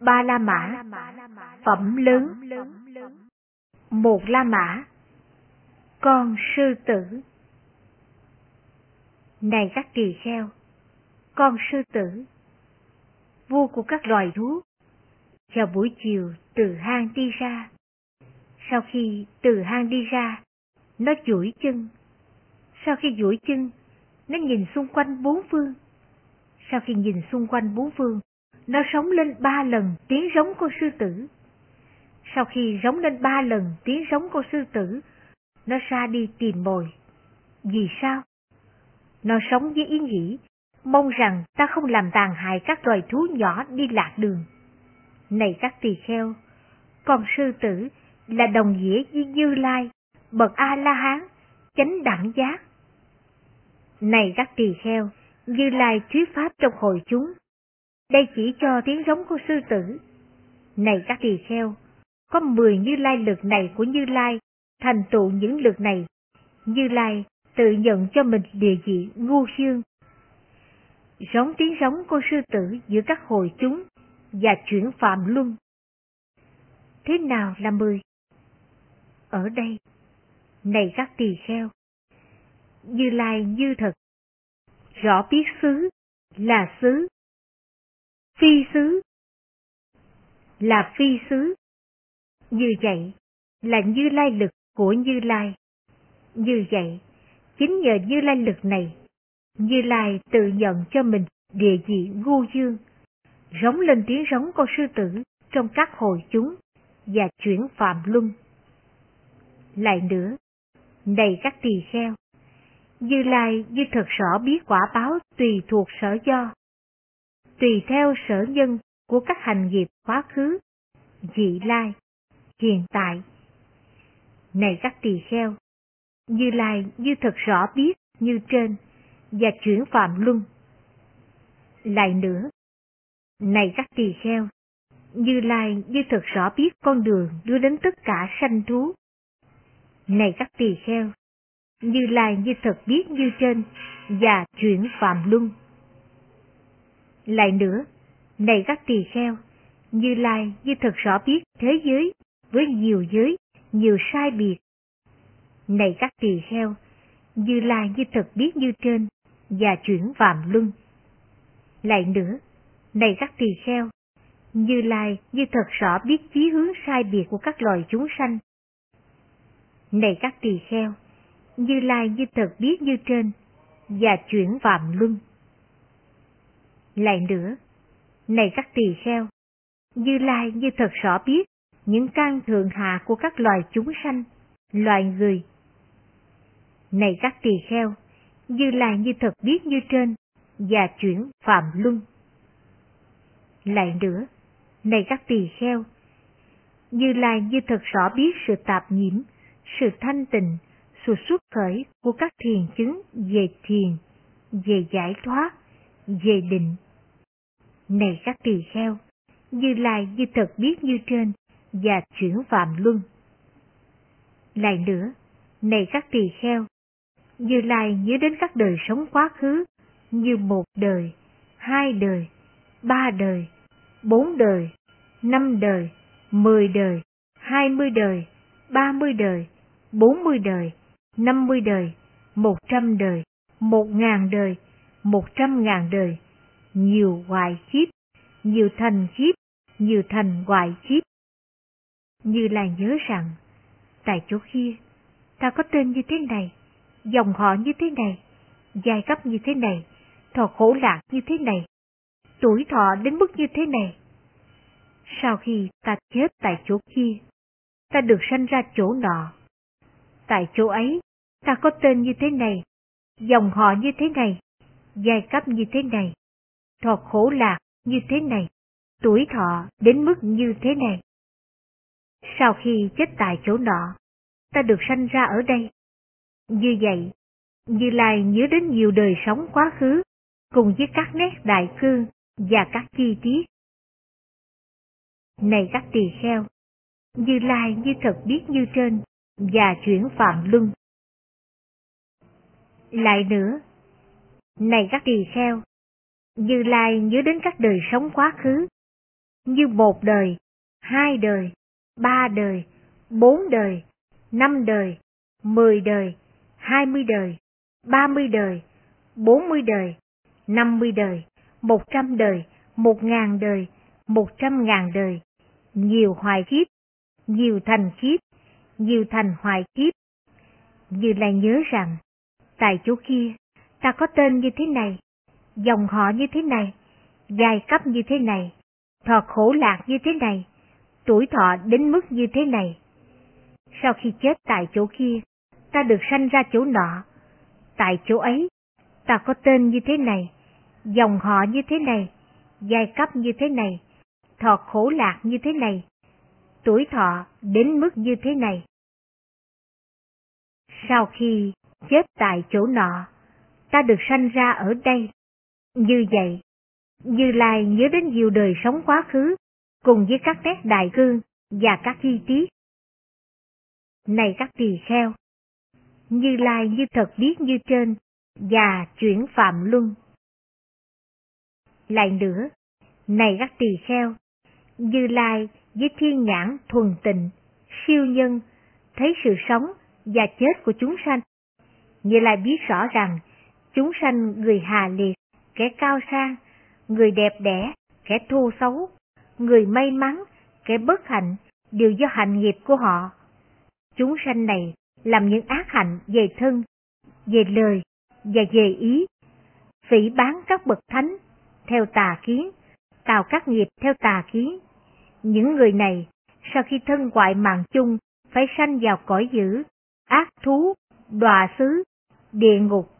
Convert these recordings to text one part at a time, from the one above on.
ba la mã, phẩm lớn, một la mã, con sư tử. Này các tỳ kheo, con sư tử, vua của các loài thú, vào buổi chiều từ hang đi ra. Sau khi từ hang đi ra, nó duỗi chân. Sau khi duỗi chân, nó nhìn xung quanh bốn phương. Sau khi nhìn xung quanh bốn phương, nó sống lên ba lần tiếng giống của sư tử. Sau khi giống lên ba lần tiếng giống của sư tử, nó ra đi tìm mồi. Vì sao? Nó sống với ý nghĩ, mong rằng ta không làm tàn hại các loài thú nhỏ đi lạc đường. Này các tỳ kheo, con sư tử là đồng nghĩa với Như Lai, bậc A-la-hán, chánh đẳng giác. Này các tỳ kheo, Như Lai thuyết pháp trong hội chúng. Đây chỉ cho tiếng giống của sư tử. Này các tỳ kheo, có mười Như Lai lực này của Như Lai, thành tụ những lực này. Như Lai tự nhận cho mình địa vị ngu siêu. Giống tiếng giống của sư tử giữa các hội chúng và chuyển phạm luân. Thế nào là mười? Ở đây, này các tỳ kheo, như lai như thật, rõ biết xứ là xứ, phi xứ là phi xứ. Như vậy là như lai lực của Như Lai. Như vậy, chính nhờ Như Lai lực này, Như Lai tự nhận cho mình địa vị ngu dương, rống lên tiếng rống con sư tử trong các hồi chúng và chuyển phạm luân. Lại nữa, này các tỳ kheo, Như Lai như thật rõ biết quả báo tùy thuộc sở do, tùy theo sở nhân của các hành nghiệp quá khứ, dị lai, hiện tại. Này các tỳ kheo, Như Lai như thật rõ biết như trên và chuyển phạm luân. Lại nữa, này các tỳ kheo, Như Lai như thật rõ biết con đường đưa đến tất cả sanh thú. Này các tỳ kheo, Như Lai như thật biết như trên và chuyển phạm luân. Lại nữa, này các tỳ kheo, Như Lai như thật rõ biết thế giới với nhiều giới, nhiều sai biệt. Này các tỳ kheo, Như Lai như thật biết như trên và chuyển phạm luân. Lại nữa, này các tỳ kheo, Như Lai như thật rõ biết chí hướng sai biệt của các loài chúng sanh. Này các tỳ kheo, Như Lai như thật biết như trên, và chuyển phạm luân. Lại nữa, này các tỳ kheo, Như Lai như thật rõ biết những căn thượng hạ của các loài chúng sanh, loài người. Này các tỳ kheo, Như Lai như thật biết như trên, và chuyển phạm luân. Lại nữa, này các tỳ kheo, Như Lai như thật rõ biết sự tạp nhiễm, sự thanh tịnh, sự xuất khởi của các thiền chứng về thiền, về giải thoát, về định. Này các tỳ kheo, Như Lai như thật biết như trên và chuyển phạm luân. Lại nữa, này các tỳ kheo, Như Lai nhớ đến các đời sống quá khứ như một đời, hai đời, ba đời, bốn đời, năm đời, mười đời, hai mươi đời, ba mươi đời, bốn mươi đời, năm mươi đời, một trăm đời, một ngàn đời, một trăm ngàn đời, nhiều hoài kiếp, nhiều thành kiếp, nhiều thành hoài kiếp. Như là nhớ rằng, tại chỗ kia, ta có tên như thế này, dòng họ như thế này, giai cấp như thế này, thọ khổ lạc như thế này, tuổi thọ đến mức như thế này. Sau khi ta chết tại chỗ kia, ta được sanh ra chỗ nọ. Tại chỗ ấy, ta có tên như thế này, dòng họ như thế này, giai cấp như thế này, thọ khổ lạc như thế này, tuổi thọ đến mức như thế này. Sau khi chết tại chỗ nọ, ta được sanh ra ở đây. Như vậy, Như Lai nhớ đến nhiều đời sống quá khứ, cùng với các nét đại cương và các chi tiết. Này các tỳ kheo, Như Lai như thật biết như trên, và chuyển phạm luân. Lại nữa, này các tỳ kheo, như Lai nhớ đến các đời sống quá khứ, như một đời, hai đời, ba đời, bốn đời, năm đời, mười đời, hai mươi đời, ba mươi đời, bốn mươi đời, năm mươi đời, một trăm đời, một ngàn đời, một trăm ngàn đời, nhiều hoài kiếp, nhiều thành kiếp, nhiều thành hoài kiếp. Như là nhớ rằng, tại chỗ kia, ta có tên như thế này, dòng họ như thế này, giai cấp như thế này, thọ khổ lạc như thế này, tuổi thọ đến mức như thế này. Sau khi chết tại chỗ kia, ta được sanh ra chỗ nọ. Tại chỗ ấy, ta có tên như thế này, dòng họ như thế này, giai cấp như thế này, thọ khổ lạc như thế này, tuổi thọ đến mức như thế này. Sau khi chết tại chỗ nọ, ta được sanh ra ở đây. Như vậy, Như Lai nhớ đến nhiều đời sống quá khứ, cùng với các nét đại cương và các chi tiết. Này các tỳ kheo, Như Lai như thật biết như trên, và chuyển phạm luân. Lại nữa, này các tỳ kheo, Như Lai với thiên nhãn thuần tịnh, siêu nhân, thấy sự sống và chết của chúng sanh. Như Lai biết rõ rằng, chúng sanh người hà liệt, kẻ cao sang, người đẹp đẽ, kẻ thô xấu, người may mắn, kẻ bất hạnh, đều do hạnh nghiệp của họ. Chúng sanh này làm những ác hạnh về thân, về lời và về ý, phỉ bán các bậc thánh theo tà kiến, tạo các nghiệp theo tà kiến. Những người này, sau khi thân hoại mạng chung, phải sanh vào cõi dữ, ác thú, đọa xứ, địa ngục.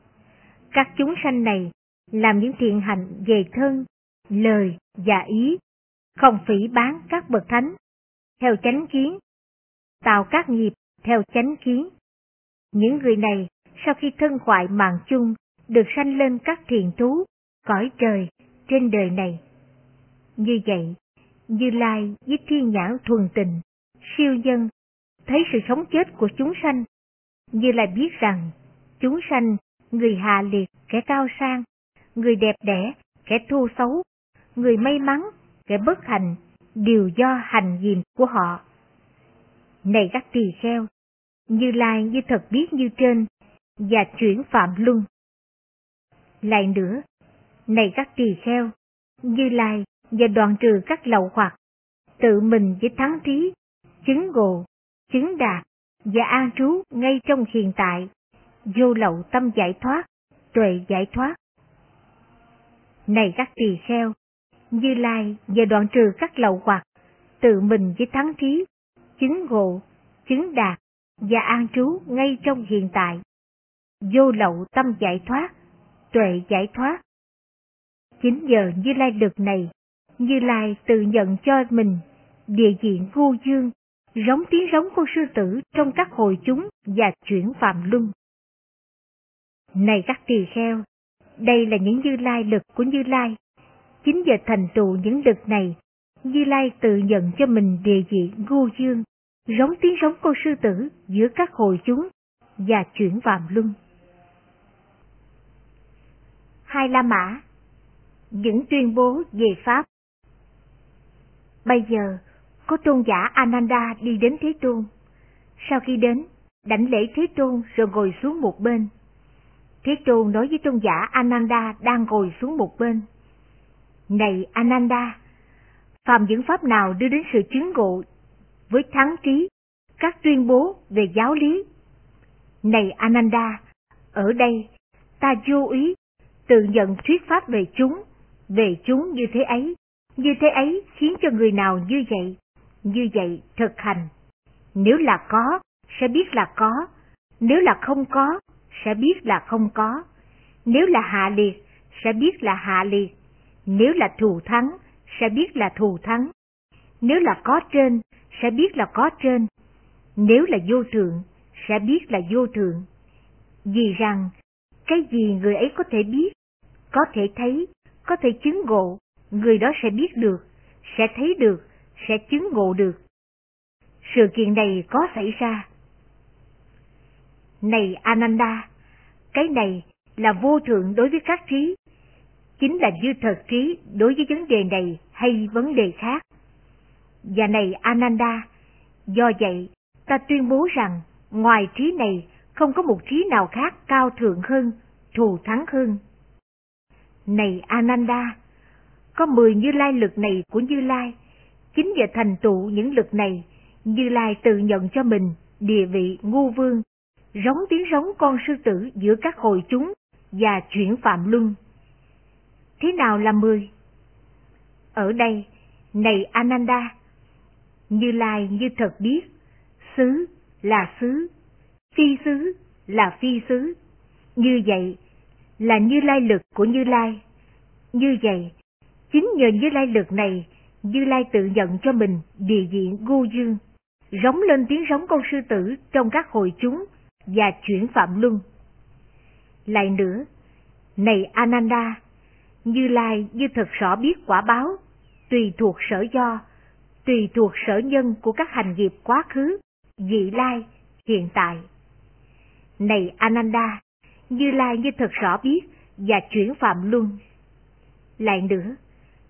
Các chúng sanh này làm những thiện hạnh về thân, lời và ý, không phỉ bán các bậc thánh, theo chánh kiến, tạo các nghiệp theo chánh kiến. Những người này sau khi thân hoại mạng chung được sanh lên các thiền thú, cõi trời trên đời này. Như vậy, Như Lai với thiên nhãn thuần tình, siêu nhân, thấy sự sống chết của chúng sanh. Như Lai biết rằng, chúng sanh, người hạ liệt, kẻ cao sang, người đẹp đẽ, kẻ thô xấu, người may mắn, kẻ bất hạnh, đều do hành diệm của họ. Này các tỳ kheo, Như Lai như thật biết như trên, và chuyển phạm luân. Lại nữa, này các tỳ kheo, Như Lai và đoạn trừ các lậu hoặc, tự mình với thắng trí, chứng ngộ, chứng đạt và an trú ngay trong hiện tại, vô lậu tâm giải thoát, tuệ giải thoát. Này các tỳ kheo, Như Lai và đoạn trừ các lậu hoặc, tự mình với thắng trí, chứng ngộ, chứng đạt và an trú ngay trong hiện tại, vô lậu tâm giải thoát, tuệ giải thoát. Chính giờ Như Lai được này, Như Lai tự nhận cho mình địa diện vô dương, giống tiếng giống con sư tử trong các hồi chúng và chuyển phạm luân. Này các tỳ kheo, đây là những Như Lai lực của Như Lai. Chính giờ thành tựu những lực này, Như Lai tự nhận cho mình địa vị ngu dương, giống tiếng giống cô sư tử giữa các hồi chúng và chuyển phạm luân hai La Mã, những tuyên bố về Pháp. Bây giờ, có tôn giả Ananda đi đến Thế Tôn. Sau khi đến, đảnh lễ Thế Tôn rồi ngồi xuống một bên. Thế Tôn nói với tôn giả Ananda đang ngồi xuống một bên. Này Ananda, phàm những pháp nào đưa đến sự chứng ngộ với thắng trí, các tuyên bố về giáo lý. Này Ananda, ở đây ta vô ý tự nhận thuyết pháp về chúng, về chúng như thế ấy, như thế ấy khiến cho người nào như vậy, như vậy thực hành. Nếu là có, sẽ biết là có, nếu là không có, sẽ biết là không có, nếu là hạ liệt, sẽ biết là hạ liệt, nếu là thù thắng, sẽ biết là thù thắng, nếu là có trên, sẽ biết là có trên, nếu là vô thượng, sẽ biết là vô thượng. Vì rằng, cái gì người ấy có thể biết, có thể thấy, có thể chứng ngộ, người đó sẽ biết được, sẽ thấy được, sẽ chứng ngộ được. Sự kiện này có xảy ra. Này Ananda, cái này là vô thượng đối với các trí, chính là dư thật trí đối với vấn đề này hay vấn đề khác. Và này Ananda, do vậy ta tuyên bố rằng ngoài trí này không có một trí nào khác cao thượng hơn, thù thắng hơn. Này Ananda, có mười như lai lực này của Như Lai, chính nhờ thành tựu những lực này, Như Lai tự nhận cho mình địa vị ngu vương, rống tiếng rống con sư tử giữa các hồi chúng và chuyển phạm luân. Thế nào là mười? Ở đây, này Ananda, Như Lai như thật biết, xứ là xứ, phi xứ là phi xứ. Như vậy là Như Lai lực của Như Lai. Như vậy, chính nhờ Như Lai lực này, Như Lai tự nhận cho mình địa diện gu dương, rống lên tiếng rống con sư tử trong các hội chúng và chuyển phạm luân. Lại nữa, này Ananda, Như Lai như thật rõ biết quả báo, tùy thuộc sở do, tùy thuộc sở nhân của các hành nghiệp quá khứ, vị lai, hiện tại. Này Ananda, Như Lai như thật rõ biết và chuyển phạm luân. Lại nữa,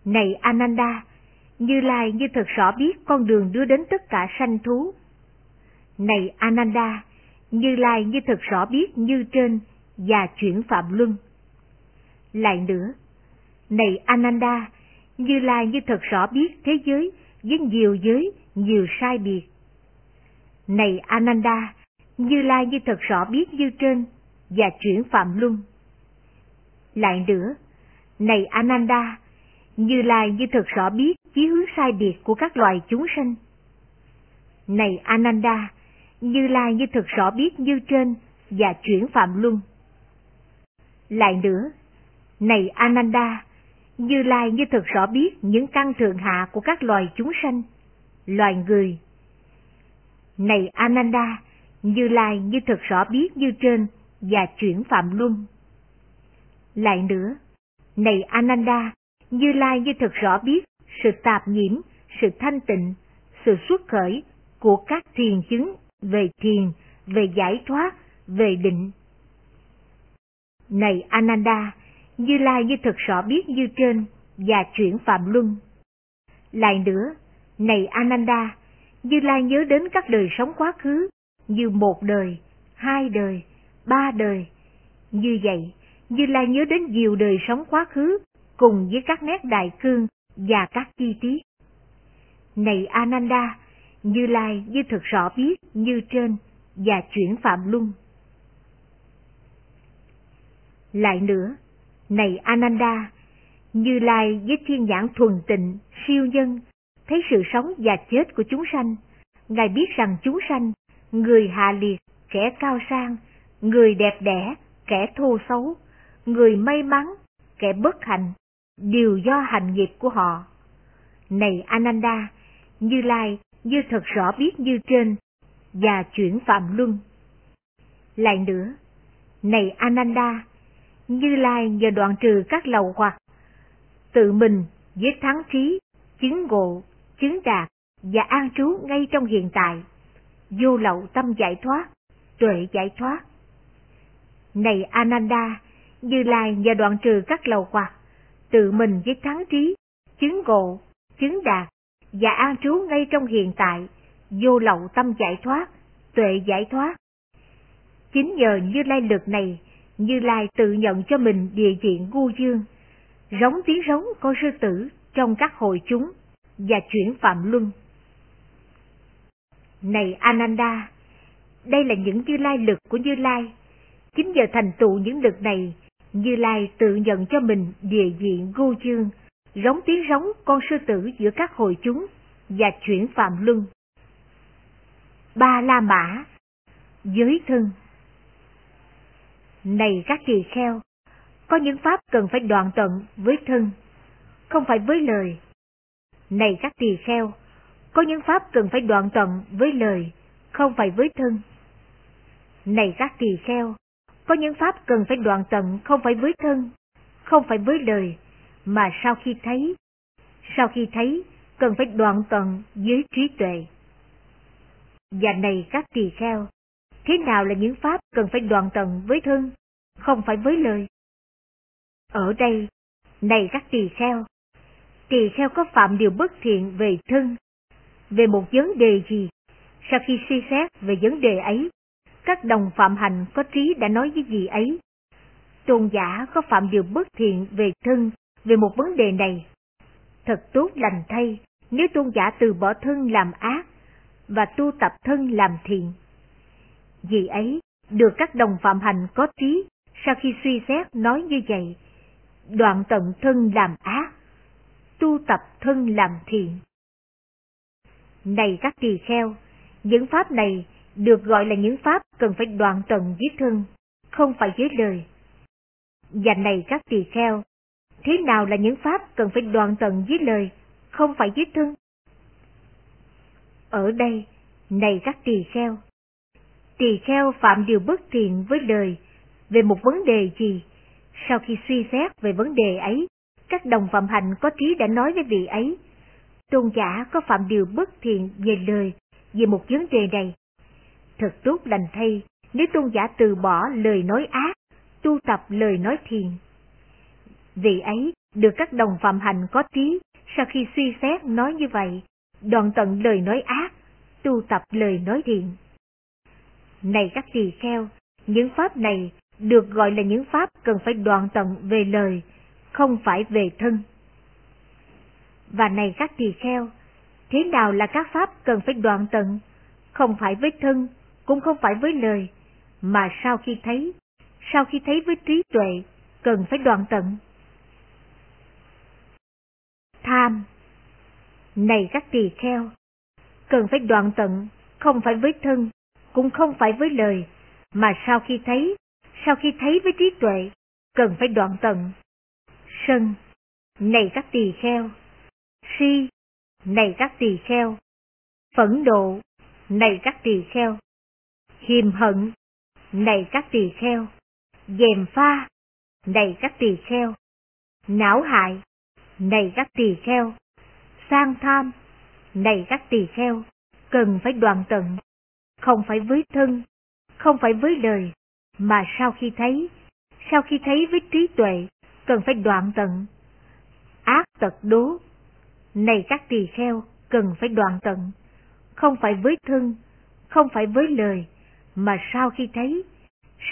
này Ananda, Như Lai như thật rõ biết con đường đưa đến tất cả sanh thú. Này Ananda, như Lai như thật rõ biết như trên và chuyển phạm luân. Lại nữa, này Ananda, Như Lai như thật rõ biết thế giới với nhiều giới, nhiều sai biệt. Này Ananda, Như Lai như thật rõ biết như trên và chuyển phạm luân. Lại nữa, này Ananda, Như Lai như thật rõ biết chí hướng sai biệt của các loài chúng sanh. Này Ananda, như Lai như thực rõ biết như trên và chuyển phạm luân. Lại nữa, này Ananda, Như Lai như thực rõ biết những căn thượng hạ của các loài chúng sanh, loài người. Này Ananda, Như Lai như thực rõ biết như trên và chuyển phạm luân. Lại nữa, này Ananda, Như Lai như thực rõ biết sự tạp nhiễm, sự thanh tịnh, sự xuất khởi của các thiền chứng về thiền, về giải thoát, về định. Này Ananda, Như Lai như thực rõ biết như trên và chuyển phạm luân. Lại nữa, này Ananda, Như Lai nhớ đến các đời sống quá khứ như một đời, hai đời, ba đời. Như vậy, Như Lai nhớ đến nhiều đời sống quá khứ cùng với các nét đại cương và các chi tiết. Này Ananda, như Lai như thực rõ biết như trên và chuyển phạm luân. Lại nữa, này Ananda, Như Lai với thiên nhãn thuần tịnh, siêu nhân, thấy sự sống và chết của chúng sanh. Ngài biết rằng chúng sanh, người hạ liệt, kẻ cao sang, người đẹp đẽ, kẻ thô xấu, người may mắn, kẻ bất hạnh, đều do hành nghiệp của họ. Này Ananda, Như Lai như thật rõ biết như trên, và chuyển phạm luân. Lại nữa, này Ananda, Như Lai nhờ đoạn trừ các lầu hoặc, tự mình với thắng trí, chứng ngộ, chứng đạt và an trú ngay trong hiện tại, vô lậu tâm giải thoát, tuệ giải thoát. Này Ananda, Như Lai nhờ đoạn trừ các lầu hoặc, tự mình với thắng trí, chứng ngộ, chứng đạt và an trú ngay trong hiện tại, vô lậu tâm giải thoát, tuệ giải thoát. Chính nhờ Như Lai lực này, Như Lai tự nhận cho mình địa diện ngu dương, rống tiếng rống có sư tử trong các hội chúng và chuyển phạm luân. Này Ananda, đây là những Như Lai lực của Như Lai. Chính nhờ thành tựu những lực này, Như Lai tự nhận cho mình địa diện ngu dương, rống tiếng rống con sư tử giữa các hội chúng và chuyển phạm luân. Ba La Mã Giới thân Này các tỳ kheo, có những pháp cần phải đoạn tận với thân, không phải với lời. Này các tỳ kheo, có những pháp cần phải đoạn tận với lời, không phải với thân. Này các tỳ kheo, có những pháp cần phải đoạn tận không phải với thân, không phải với lời, mà sau khi thấy, sau khi thấy cần phải đoạn tận với trí tuệ. Và này các tỳ kheo, thế nào là những pháp cần phải đoạn tận với thân, không phải với lời? Ở đây, này các tỳ kheo, tỳ kheo có phạm điều bất thiện về thân, về một vấn đề gì, sau khi suy xét về vấn đề ấy, các đồng phạm hành có trí đã nói với gì ấy. Tôn giả có phạm điều bất thiện về thân, về một vấn đề này. Thật tốt lành thay nếu tôn giả từ bỏ thân làm ác và tu tập thân làm thiện. Vì ấy, được các đồng phạm hành có trí sau khi suy xét nói như vậy, đoạn tận thân làm ác, tu tập thân làm thiện. Này các tỳ kheo, những pháp này được gọi là những pháp cần phải đoạn tận với thân, không phải với lời. Và này các tỳ kheo, thế nào là những pháp cần phải đoàn tận với lời, không phải với thân? Ở đây, này các tỳ kheo, tỳ kheo phạm điều bất thiện với lời về một vấn đề gì, sau khi suy xét về vấn đề ấy, các đồng phạm hành có trí đã nói với vị ấy, tôn giả có phạm điều bất thiện về lời về một vấn đề này. Thật tốt lành thay nếu tôn giả từ bỏ lời nói ác, tu tập lời nói thiền. Vị ấy được các đồng phạm hành có trí sau khi suy xét nói như vậy, đoạn tận lời nói ác, tu tập lời nói thiện. Này các tỳ kheo, những pháp này được gọi là những pháp cần phải đoạn tận về lời, không phải về thân. Và này các tỳ kheo, thế nào là các pháp cần phải đoạn tận, không phải với thân, cũng không phải với lời, mà sau khi thấy, sau khi thấy với trí tuệ, cần phải đoạn tận. Tham. Này các tỳ kheo, cần phải đoạn tận, không phải với thân, cũng không phải với lời, mà sau khi thấy, sau khi thấy với trí tuệ, cần phải đoạn tận. Sân, này các tỳ kheo, si, này các tỳ kheo, phẫn độ này các tỳ kheo, hiềm hận, này các tỳ kheo, dèm pha, này các tỳ kheo, não hại, này các tỳ kheo, sang tham, này các tỳ kheo, cần phải đoạn tận, không phải với thân, không phải với lời, mà sau khi thấy, sau khi thấy với trí tuệ, cần phải đoạn tận. Ác tật đố, này các tỳ kheo, cần phải đoạn tận, không phải với thân, không phải với lời, mà sau khi thấy,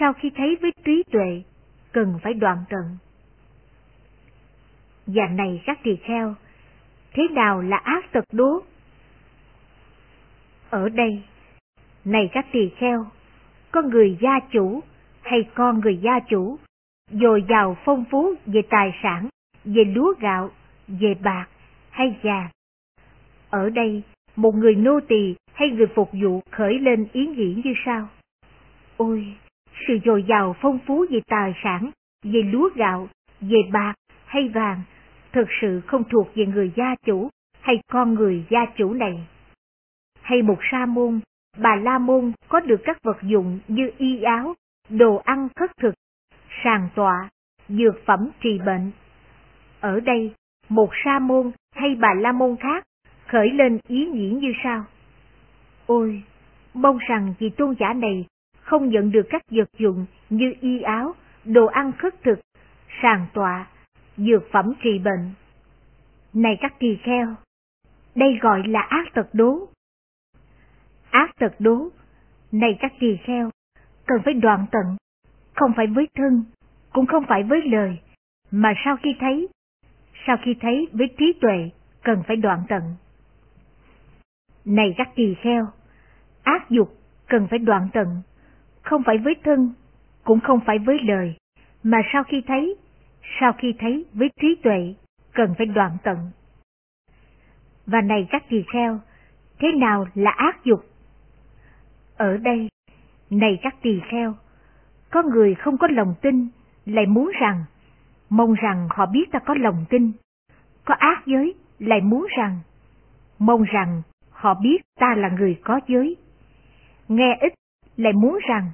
sau khi thấy với trí tuệ, cần phải đoạn tận. Và này các tỳ kheo, thế nào là ác tật đố? Ở đây, này các tỳ kheo, có người gia chủ hay con người gia chủ, dồi dào phong phú về tài sản, về lúa gạo, về bạc hay vàng. Ở đây, một người nô tỳ hay người phục vụ khởi lên ý nghĩ như sau. Ôi, sự dồi dào phong phú về tài sản, về lúa gạo, về bạc hay vàng, thực sự không thuộc về người gia chủ hay con người gia chủ này. Hay một sa môn, bà la môn có được các vật dụng như y áo, đồ ăn khất thực, sàn tọa, dược phẩm trị bệnh. Ở đây, một sa môn hay bà la môn khác khởi lên ý nghĩ như sau. Ôi, mong rằng vị tôn giả này không nhận được các vật dụng như y áo, đồ ăn khất thực, sàn tọa, dược phẩm trị bệnh. Này các tỳ kheo, đây gọi là ác tật đố. Ác tật đố, này các tỳ kheo, cần phải đoạn tận, không phải với thân, cũng không phải với lời, mà sau khi thấy, sau khi thấy với trí tuệ, cần phải đoạn tận. Này các tỳ kheo, ác dục cần phải đoạn tận, không phải với thân, cũng không phải với lời, mà sau khi thấy, sau khi thấy với trí tuệ, cần phải đoạn tận. Và này các tỳ kheo, thế nào là ác dục? Ở đây, này các tỳ kheo, có người không có lòng tin, lại muốn rằng, mong rằng họ biết ta có lòng tin. Có ác giới, lại muốn rằng, mong rằng họ biết ta là người có giới. Nghe ít, lại muốn rằng,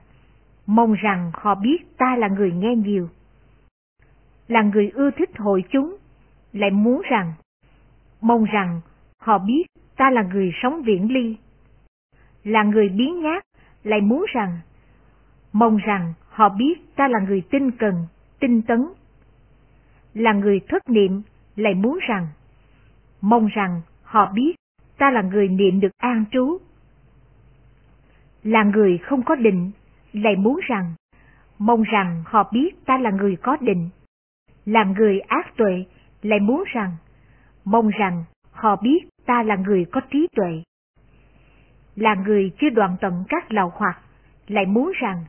mong rằng họ biết ta là người nghe nhiều. Là người ưa thích hội chúng, lại muốn rằng, mong rằng họ biết ta là người sống viễn ly. Là người biến nhát, lại muốn rằng, mong rằng họ biết ta là người tinh cần, tinh tấn. Là người thất niệm, lại muốn rằng, mong rằng họ biết ta là người niệm được an trú. Là người không có định, lại muốn rằng, mong rằng họ biết ta là người có định. Là người ác tuệ, lại muốn rằng, mong rằng họ biết ta là người có trí tuệ. Là người chưa đoạn tận các lậu hoặc, lại muốn rằng,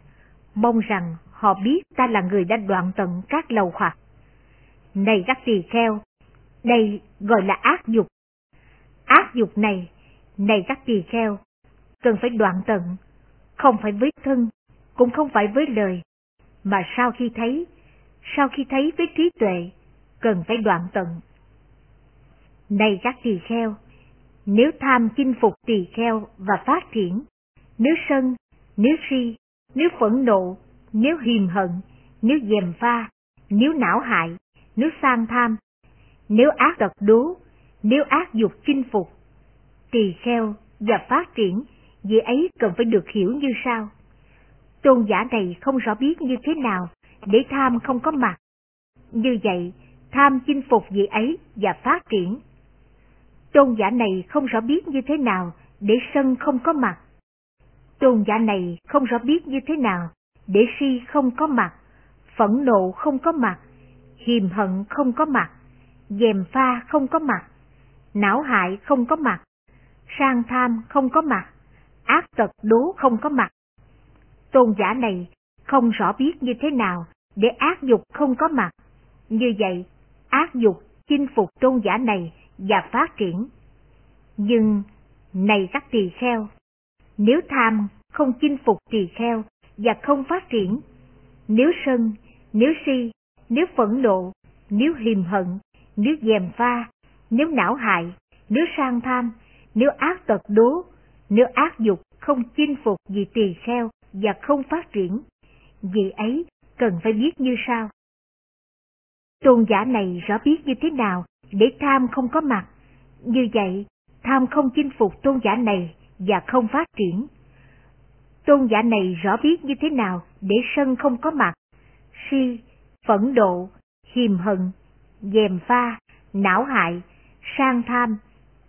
mong rằng họ biết ta là người đã đoạn tận các lầu hoặc. Này các tỳ kheo, đây gọi là ác dục. Ác dục này, này các tỳ kheo, cần phải đoạn tận, không phải với thân, cũng không phải với lời, mà sau khi thấy, sau khi thấy với trí tuệ, cần phải đoạn tận. Này các tỳ kheo, nếu tham chinh phục tỳ kheo và phát triển, nếu sân, nếu si, nếu phẫn nộ, nếu hiềm hận, nếu dèm pha, nếu não hại, nếu sang tham, nếu ác độc đố, nếu ác dục chinh phục, tỳ kheo và phát triển, vì ấy cần phải được hiểu như sau. Tôn giả này không rõ biết như thế nào để tham không có mặt. Như vậy, tham chinh phục vị ấy và phát triển. Tôn giả này không rõ biết như thế nào để sân không có mặt. Tôn giả này không rõ biết như thế nào để si không có mặt, phẫn nộ không có mặt, hiềm hận không có mặt, dèm pha không có mặt, não hại không có mặt, sang tham không có mặt, ác tật đố không có mặt. Tôn giả này không rõ biết như thế nào để ác dục không có mặt. Như vậy, ác dục chinh phục tôn giả này và phát triển. Nhưng, này các tỳ kheo, nếu tham không chinh phục tỳ kheo và không phát triển, nếu sân, nếu si, nếu phẫn nộ, nếu hiềm hận, nếu dèm pha, nếu não hại, nếu sang tham, nếu ác tật đố, nếu ác dục không chinh phục vì tỳ kheo và không phát triển, vì ấy cần phải biết như sau. Tôn giả này rõ biết như thế nào để tham không có mặt, như vậy tham không chinh phục tôn giả này và không phát triển. Tôn giả này rõ biết như thế nào để sân không có mặt, si, phẫn độ, hiềm hận, dèm pha, não hại, sang tham,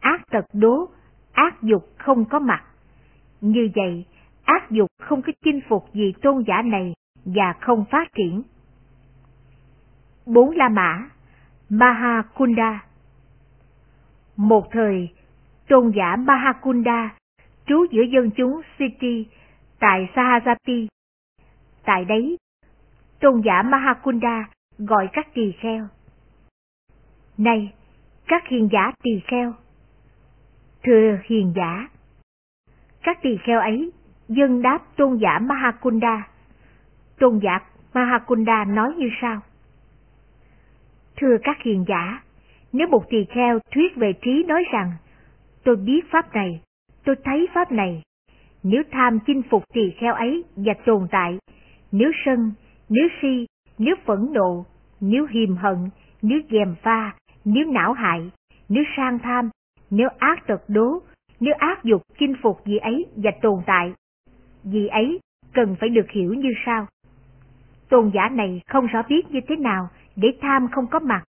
ác tật đố, ác dục không có mặt. Như vậy, ác dục không có chinh phục gì tôn giả này và không phát triển. Bốn La Mã Mahakunda Một thời, tôn giả Mahakunda trú giữa dân chúng Siti tại Sahajati. Tại đấy, tôn giả Mahakunda gọi các tỳ kheo. Này, các hiền giả tỳ kheo! Thưa hiền giả! Các tỳ kheo ấy dân đáp tôn giả Mahakunda. Tôn giả Mahakunda nói như sau. Thưa các hiền giả, nếu một tỳ kheo thuyết về trí nói rằng, tôi biết pháp này, tôi thấy pháp này, nếu tham chinh phục tỳ kheo ấy và tồn tại, nếu sân, nếu si, nếu phẫn nộ, nếu hiềm hận, nếu dèm pha, nếu não hại, nếu sang tham, nếu ác tật đố, nếu ác dục chinh phục gì ấy và tồn tại, gì ấy cần phải được hiểu như sau. Tôn giả này không rõ biết như thế nào để tham không có mặt.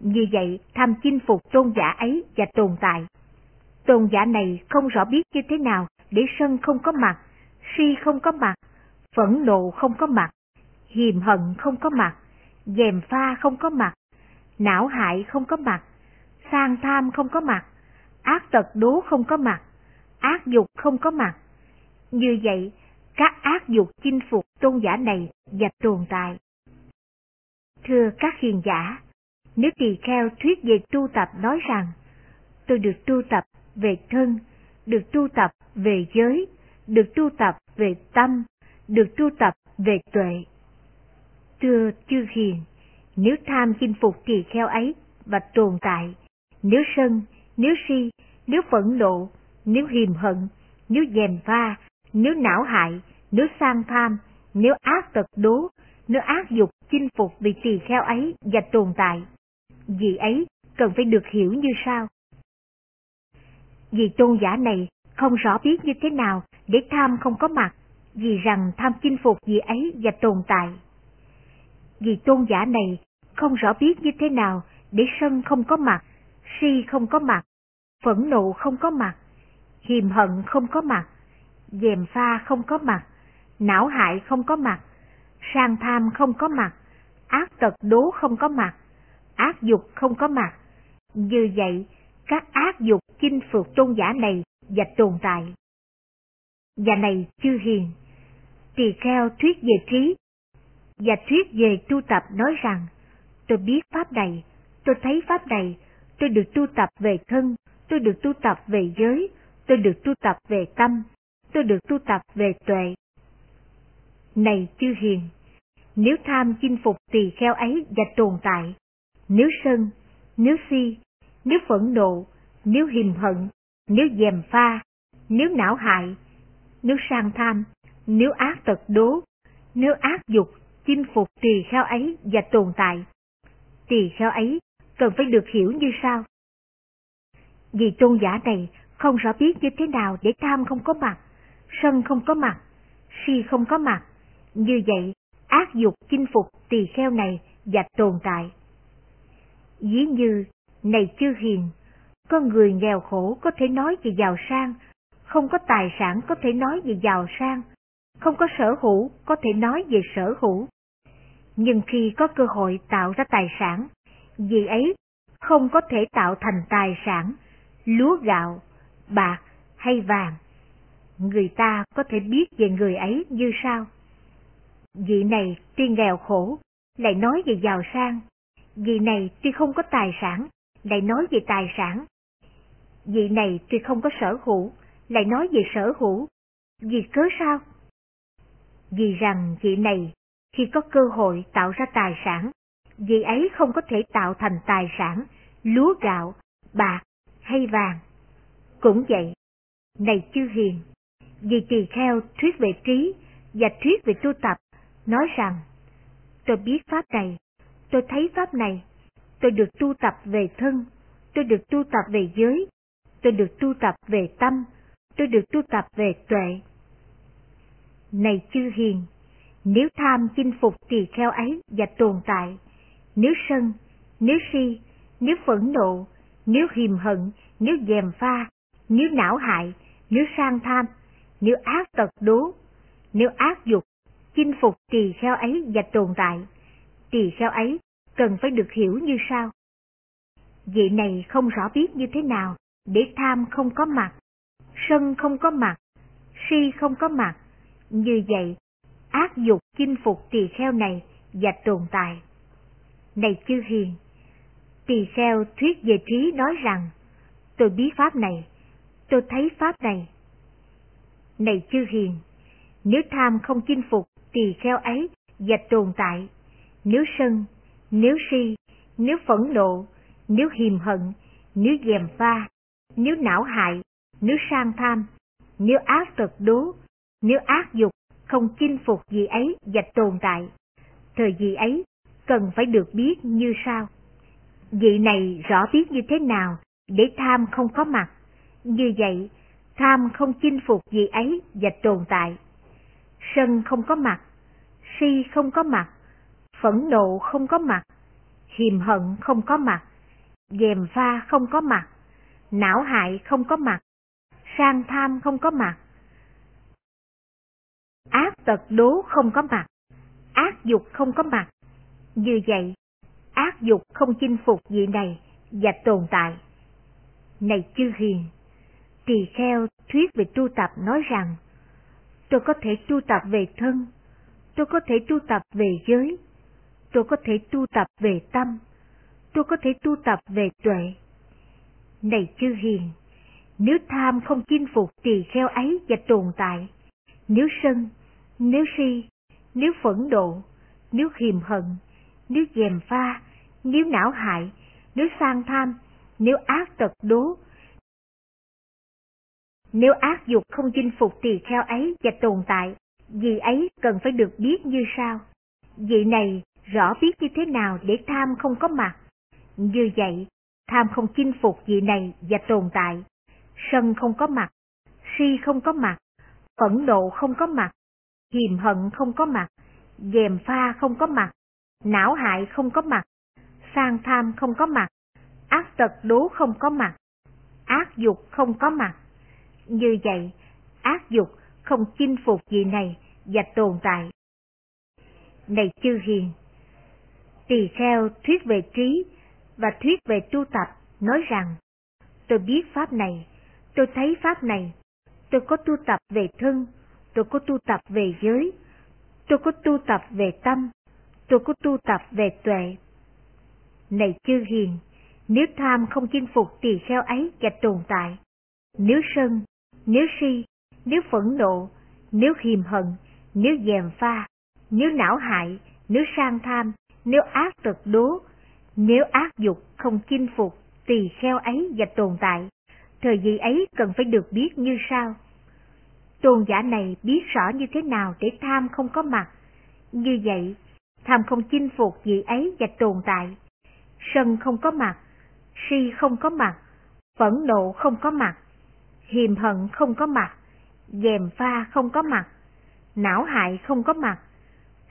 Như vậy, tham chinh phục tôn giả ấy và tồn tại. Tôn giả này không rõ biết như thế nào để sân không có mặt, si không có mặt, phẫn nộ không có mặt, hiềm hận không có mặt, dèm pha không có mặt, não hại không có mặt, sang tham không có mặt, ác tật đố không có mặt, ác dục không có mặt. Như vậy, các ác dục chinh phục tôn giả này và tồn tại. Thưa các hiền giả, nếu tỳ kheo thuyết về tu tập nói rằng, tôi được tu tập về thân, được tu tập về giới, được tu tập về tâm, được tu tập về tuệ. Thưa chư hiền, nếu tham chinh phục tỳ kheo ấy và tồn tại, nếu sân, nếu si, nếu phẫn nộ, nếu hiềm hận, nếu dèm pha, nếu não hại, nếu sang tham, nếu ác tật đố, nếu ác dục chinh phục vì tỳ kheo ấy và tồn tại. Vì ấy cần phải được hiểu như sau. Vì tôn giả này không rõ biết như thế nào để tham không có mặt, vì rằng tham chinh phục gì ấy và tồn tại. Vì tôn giả này không rõ biết như thế nào để sân không có mặt, si không có mặt, phẫn nộ không có mặt, hiềm hận không có mặt, dèm pha không có mặt, não hại không có mặt, sang tham không có mặt, ác tật đố không có mặt, ác dục không có mặt. Như vậy, các ác dục chinh phục tôn giả này và tồn tại. Và này chư hiền, tỳ kheo thuyết về trí, và thuyết về tu tập nói rằng, tôi biết pháp này, tôi thấy pháp này, tôi được tu tập về thân, tôi được tu tập về giới, tôi được tu tập về tâm, tôi được tu tập về tuệ. Này chư hiền, nếu tham chinh phục tỳ kheo ấy và tồn tại, nếu sân, nếu si, nếu phẫn nộ, nếu hiềm hận, nếu dèm pha, nếu não hại, nếu sang tham, nếu ác tật đố, nếu ác dục chinh phục tỳ kheo ấy và tồn tại. Tỳ kheo ấy cần phải được hiểu như sau. Vì tôn giả này không rõ biết như thế nào để tham không có mặt, sân không có mặt, si không có mặt. Như vậy, ác dục chinh phục tỳ kheo này và tồn tại. Dĩ như, này chư hiền, con người nghèo khổ có thể nói về giàu sang, không có tài sản có thể nói về giàu sang, không có sở hữu có thể nói về sở hữu. Nhưng khi có cơ hội tạo ra tài sản, vì ấy không có thể tạo thành tài sản, lúa gạo, bạc hay vàng. Người ta có thể biết về người ấy như sau. Vị này tuy nghèo khổ, lại nói về giàu sang. Vị này tuy không có tài sản, lại nói về tài sản. Vị này tuy không có sở hữu, lại nói về sở hữu. Vì cớ sao? Vì rằng vị này, khi có cơ hội tạo ra tài sản, vị ấy không có thể tạo thành tài sản, lúa gạo, bạc hay vàng. Cũng vậy, này chư hiền, vì tỳ kheo thuyết về trí và thuyết về tu tập, nói rằng, tôi biết pháp này, tôi thấy pháp này, tôi được tu tập về thân, tôi được tu tập về giới, tôi được tu tập về tâm, tôi được tu tập về tuệ. Này chư hiền, nếu tham chinh phục tỳ kheo ấy và tồn tại, nếu sân, nếu si, nếu phẫn nộ, nếu hiềm hận, nếu dèm pha, nếu não hại, nếu sang tham, nếu ác tật đố, nếu ác dục, chinh phục tỳ kheo ấy và tồn tại, tỳ kheo ấy cần phải được hiểu như sau. Vị này không rõ biết như thế nào để tham không có mặt, sân không có mặt, si không có mặt. Như vậy, ác dục chinh phục tỳ kheo này và tồn tại. Này chư hiền, tỳ kheo thuyết về trí nói rằng, tôi biết pháp này, tôi thấy pháp này. Này chư hiền, nếu tham không chinh phục tỳ kheo ấy và tồn tại, nếu sân, nếu si, nếu phẫn nộ, nếu hiềm hận, nếu dèm pha, nếu não hại, nếu sang tham, nếu ác tật đố, nếu ác dục không chinh phục gì ấy và tồn tại, thời gì ấy cần phải được biết như sau. Vị này rõ biết như thế nào để tham không có mặt, như vậy tham không chinh phục gì ấy và tồn tại. Sân không có mặt, si không có mặt, phẫn nộ không có mặt, hiềm hận không có mặt, dèm pha không có mặt, não hại không có mặt, sang tham không có mặt, ác tật đố không có mặt, ác dục không có mặt. Như vậy, ác dục không chinh phục vị này và tồn tại. Này chư hiền, tỳ kheo thuyết về tu tập nói rằng, tôi có thể tu tập về thân, tôi có thể tu tập về giới, tôi có thể tu tập về tâm, tôi có thể tu tập về tuệ. Này chư hiền, nếu tham không chinh phục tỳ kheo ấy và tồn tại, nếu sân, nếu si, nếu phẫn nộ, nếu hiềm hận, nếu dèm pha, nếu não hại, nếu sang tham, nếu ác tật đố, nếu ác dục không chinh phục tỳ kheo ấy và tồn tại, vì ấy cần phải được biết như sau. Vị này rõ biết như thế nào để tham không có mặt. Như vậy, tham không chinh phục vị này và tồn tại. Sân không có mặt, si không có mặt, phẫn nộ không có mặt, hiềm hận không có mặt, dèm pha không có mặt, não hại không có mặt, sang tham không có mặt, ác tật đố không có mặt. ác dục không có mặt. Như vậy, ác dục không chinh phục gì này và tồn tại. Này chư hiền, tỳ kheo thuyết về trí và thuyết về tu tập nói rằng, tôi biết pháp này, tôi thấy pháp này, tôi có tu tập về thân, tôi có tu tập về giới, tôi có tu tập về tâm, tôi có tu tập về tuệ. Này chư hiền, nếu tham không chinh phục tỳ kheo ấy và tồn tại, nếu sân, nếu si, nếu phẫn nộ, nếu hiềm hận, nếu dèm pha, nếu não hại, nếu sang tham, nếu ác tật đố, nếu ác dục không chinh phục tỳ kheo ấy và tồn tại, thời gì ấy cần phải được biết như sau. Tôn giả này biết rõ như thế nào để tham không có mặt. Như vậy, tham không chinh phục vị ấy và tồn tại. Sân không có mặt, si không có mặt, phẫn nộ không có mặt, hiềm hận không có mặt, dèm pha không có mặt, não hại không có mặt,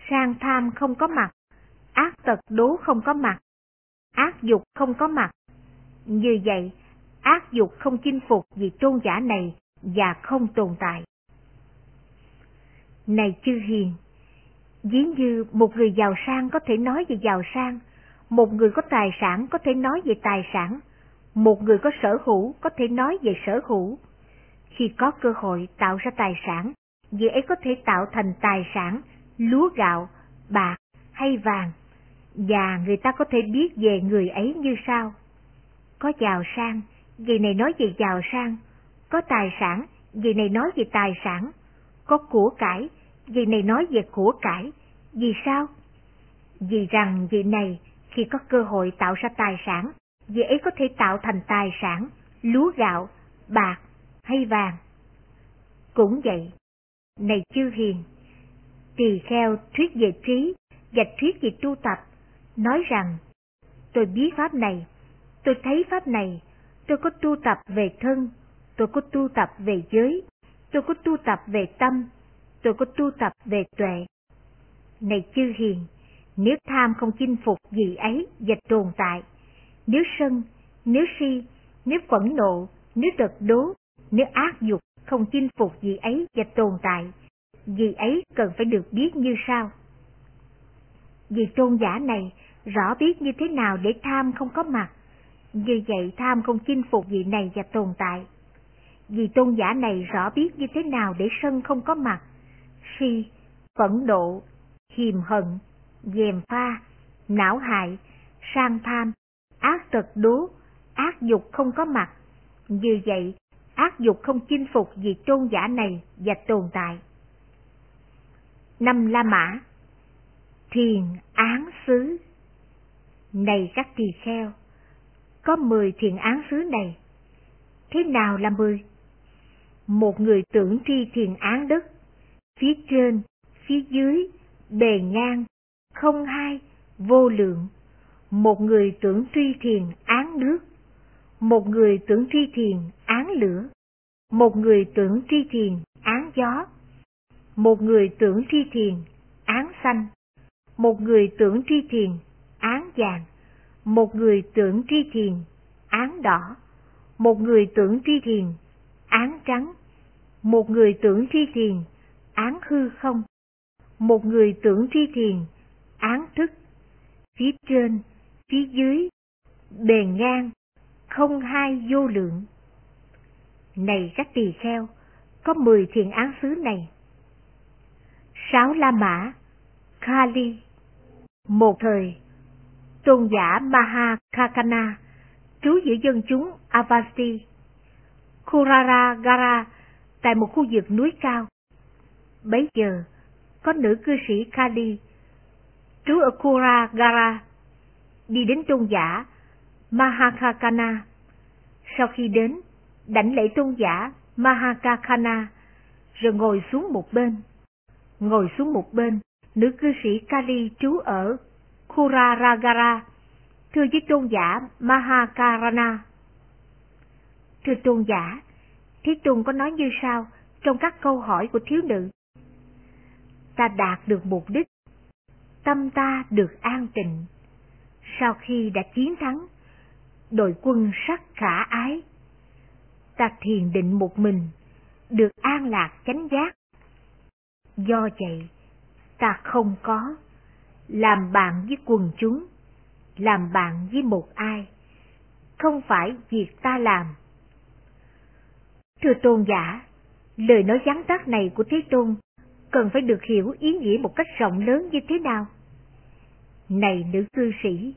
sang tham không có mặt, ác tật đố không có mặt, ác dục không có mặt. Như vậy, ác dục không chinh phục vì tôn giả này và không tồn tại. Này chư hiền, ví như một người giàu sang có thể nói về giàu sang, một người có tài sản có thể nói về tài sản, một người có sở hữu có thể nói về sở hữu. Khi có cơ hội tạo ra tài sản, người ấy có thể tạo thành tài sản, lúa gạo, bạc hay vàng, và người ta có thể biết về người ấy như sau. Có giàu sang, người này nói về giàu sang, có tài sản, người này nói về tài sản, có của cải, vị này nói về của cải. Vì sao? Vì rằng vị này khi có cơ hội tạo ra tài sản, dễ ấy có thể tạo thành tài sản, lúa gạo, bạc hay vàng. Cũng vậy, này chư hiền, tỳ kheo thuyết về trí và thuyết về tu tập, nói rằng, tôi biết pháp này, tôi thấy pháp này, tôi có tu tập về thân, tôi có tu tập về giới, tôi có tu tập về tâm, tôi có tu tập về tuệ. Này chư hiền, nếu tham không chinh phục gì ấy và tồn tại, nếu sân, nếu si, nếu phẫn nộ, nếu đật đố, nếu ác dục không chinh phục gì ấy và tồn tại, gì ấy cần phải được biết như sau. Vì tôn giả này rõ biết như thế nào để tham không có mặt, như vậy tham không chinh phục vị này và tồn tại. Vì tôn giả này rõ biết như thế nào để sân không có mặt, si, phẫn nộ, hiềm hận, dèm pha, não hại, sang tham, ác tật đố, ác dục không có mặt. Như vậy, ác dục không chinh phục vì tôn giả này và tồn tại. Năm La Mã Thiền án xứ Này các tỳ kheo, có mười thiền án xứ này. Thế nào là mười? Một người tưởng tri thiền án đức, phía trên, phía dưới, bề ngang, không hai, vô lượng. Một người tưởng tri thiền án nước, một người tưởng tri thiền án lửa, một người tưởng tri thiền án gió, một người tưởng tri thiền án xanh, một người tưởng tri thiền án vàng, một người tưởng tri thiền án đỏ, một người tưởng tri thiền án trắng, một người tưởng tri thiền án hư không, một người tưởng tri thiền án thức, phía trên, phía dưới, bề ngang, không hai vô lượng. Này các tỳ kheo, có mười thiền án xứ này. Sáu La Mã, Kali, một thời, tôn giả Mahakakana trú giữa dân chúng Avasti, Kuraragara tại một khu vực núi cao. Bấy giờ, có nữ cư sĩ Kali trú ở Kuragara đi đến tôn giả Mahakakana. Sau khi đến, đảnh lễ tôn giả Mahakakana, rồi ngồi xuống một bên. Ngồi xuống một bên, nữ cư sĩ Kali trú ở Kuraragara, thưa với tôn giả Mahakarana. Thưa tôn giả, Thế Tôn có nói như sau trong các câu hỏi của thiếu nữ. Ta đạt được mục đích, tâm ta được an tịnh. Sau khi đã chiến thắng, đội quân sắc khả ái, ta thiền định một mình, được an lạc chánh giác. Do vậy, ta không có làm bạn với quần chúng, làm bạn với một ai, không phải việc ta làm. Thưa tôn giả, lời nói gián tác này của Thế Tôn cần phải được hiểu ý nghĩa một cách rộng lớn như thế nào? Này nữ cư sĩ,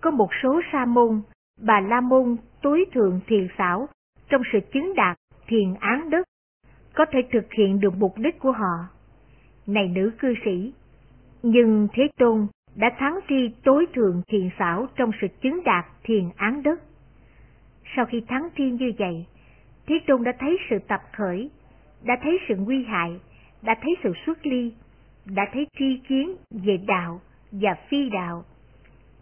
có một số sa môn, bà la môn tối thượng thiền xảo trong sự chứng đạt thiền án đức có thể thực hiện được mục đích của họ. Này nữ cư sĩ, nhưng Thế Tôn đã thắng thi tối thượng thiền xảo trong sự chứng đạt thiền án đức Sau khi thắng thi như vậy, Thế Tôn đã thấy sự tập khởi, đã thấy sự nguy hại, đã thấy sự xuất ly, đã thấy tri kiến về đạo và phi đạo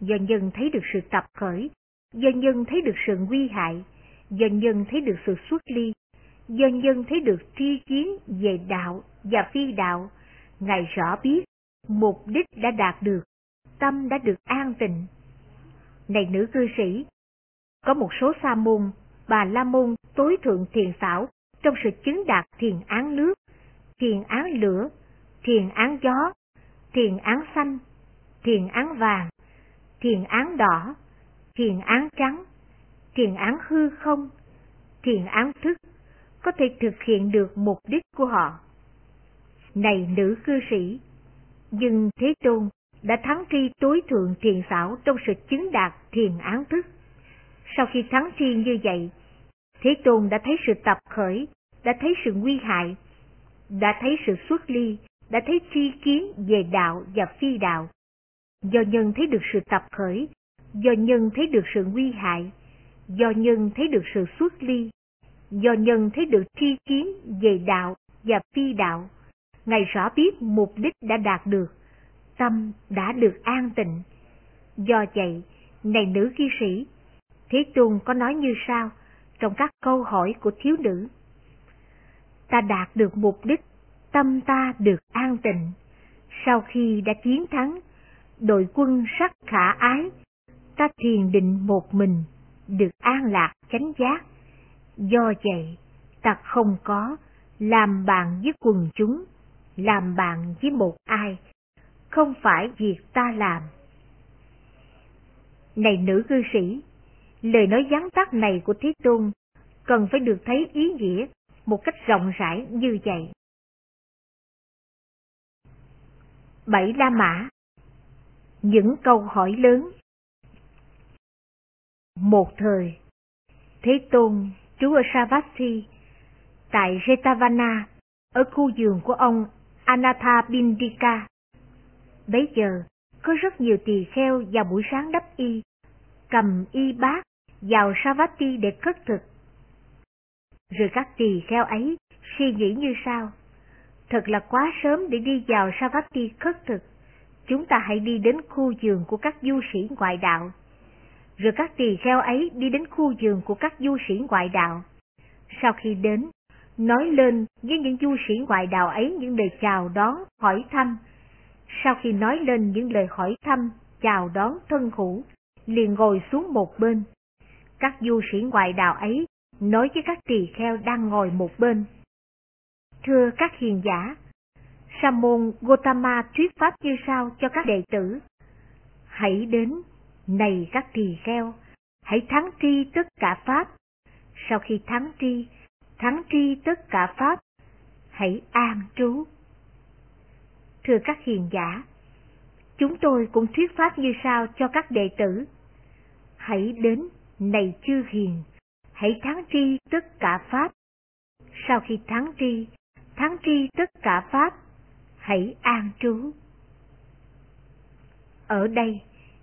dần dần thấy được sự tập khởi, dần dần thấy được sự nguy hại, dần dần thấy được sự xuất ly, dần dần thấy được tri kiến về đạo và phi đạo, Ngài rõ biết mục đích đã đạt được, tâm đã được an tịnh. Này nữ cư sĩ, có một số sa môn, bà la môn tối thượng thiền xảo trong sự chứng đạt thiền án nước, thiền án lửa, thiền án gió, thiền án xanh, thiền án vàng, thiền án đỏ, thiền án trắng, thiền án hư không, thiền án thức, có thể thực hiện được mục đích của họ. Này nữ cư sĩ, nhưng Thế Tôn đã thắng tri tối thượng thiền xảo trong sự chứng đạt thiền án thức. Sau khi thắng tri như vậy, Thế Tôn đã thấy sự tập khởi, đã thấy sự nguy hại, đã thấy sự xuất ly, đã thấy tri kiến về đạo và phi đạo. Do nhân thấy được sự tập khởi, do nhân thấy được sự nguy hại, do nhân thấy được sự xuất ly, do nhân thấy được tri kiến về đạo và phi đạo. Ngài rõ biết mục đích đã đạt được, tâm đã được an tịnh. Do vậy, này nữ ghi sĩ, Thế Tôn có nói như sau trong các câu hỏi của thiếu nữ. Ta đạt được mục đích, tâm ta được an tịnh. Sau khi đã chiến thắng, đội quân sắc khả ái, ta thiền định một mình, được an lạc chánh giác. Do vậy, ta không có làm bạn với quần chúng, làm bạn với một ai, không phải việc ta làm. Này nữ cư sĩ, lời nói gián tác này của Thế Tôn cần phải được thấy ý nghĩa một cách rộng rãi như vậy. Bảy La Mã những câu hỏi lớn Một thời, Thế Tôn trú ở Savatthi, tại Jetavana, ở khu vườn của ông Anathapindika. Bấy giờ, có rất nhiều tỳ kheo vào buổi sáng đắp y, cầm y bát vào Savatthi để cất thực. Rồi các tỳ kheo ấy suy nghĩ như sau. Thật là quá sớm để đi vào Savatthi khất thực. Chúng ta hãy đi đến khu vườn của các du sĩ ngoại đạo. Rồi các tỳ kheo ấy đi đến khu vườn của các du sĩ ngoại đạo. Sau khi đến, nói lên với những du sĩ ngoại đạo ấy những lời chào đón, hỏi thăm. Sau khi nói lên những lời hỏi thăm, chào đón thân hữu, liền ngồi xuống một bên. Các du sĩ ngoại đạo ấy nói với các tỳ kheo đang ngồi một bên. Thưa các hiền giả, Sa môn Gotama thuyết pháp như sau cho các đệ tử. Hãy đến, này các tỳ kheo, hãy thắng tri tất cả pháp. Sau khi thắng tri, thắng tri tất cả pháp, hãy an trú. Thưa các hiền giả, chúng tôi cũng thuyết pháp như sau cho các đệ tử. Hãy đến, này chư hiền, hãy thắng tri tất cả pháp. Sau khi thắng tri, thắng tri tất cả pháp, hãy an trú. Ở đây,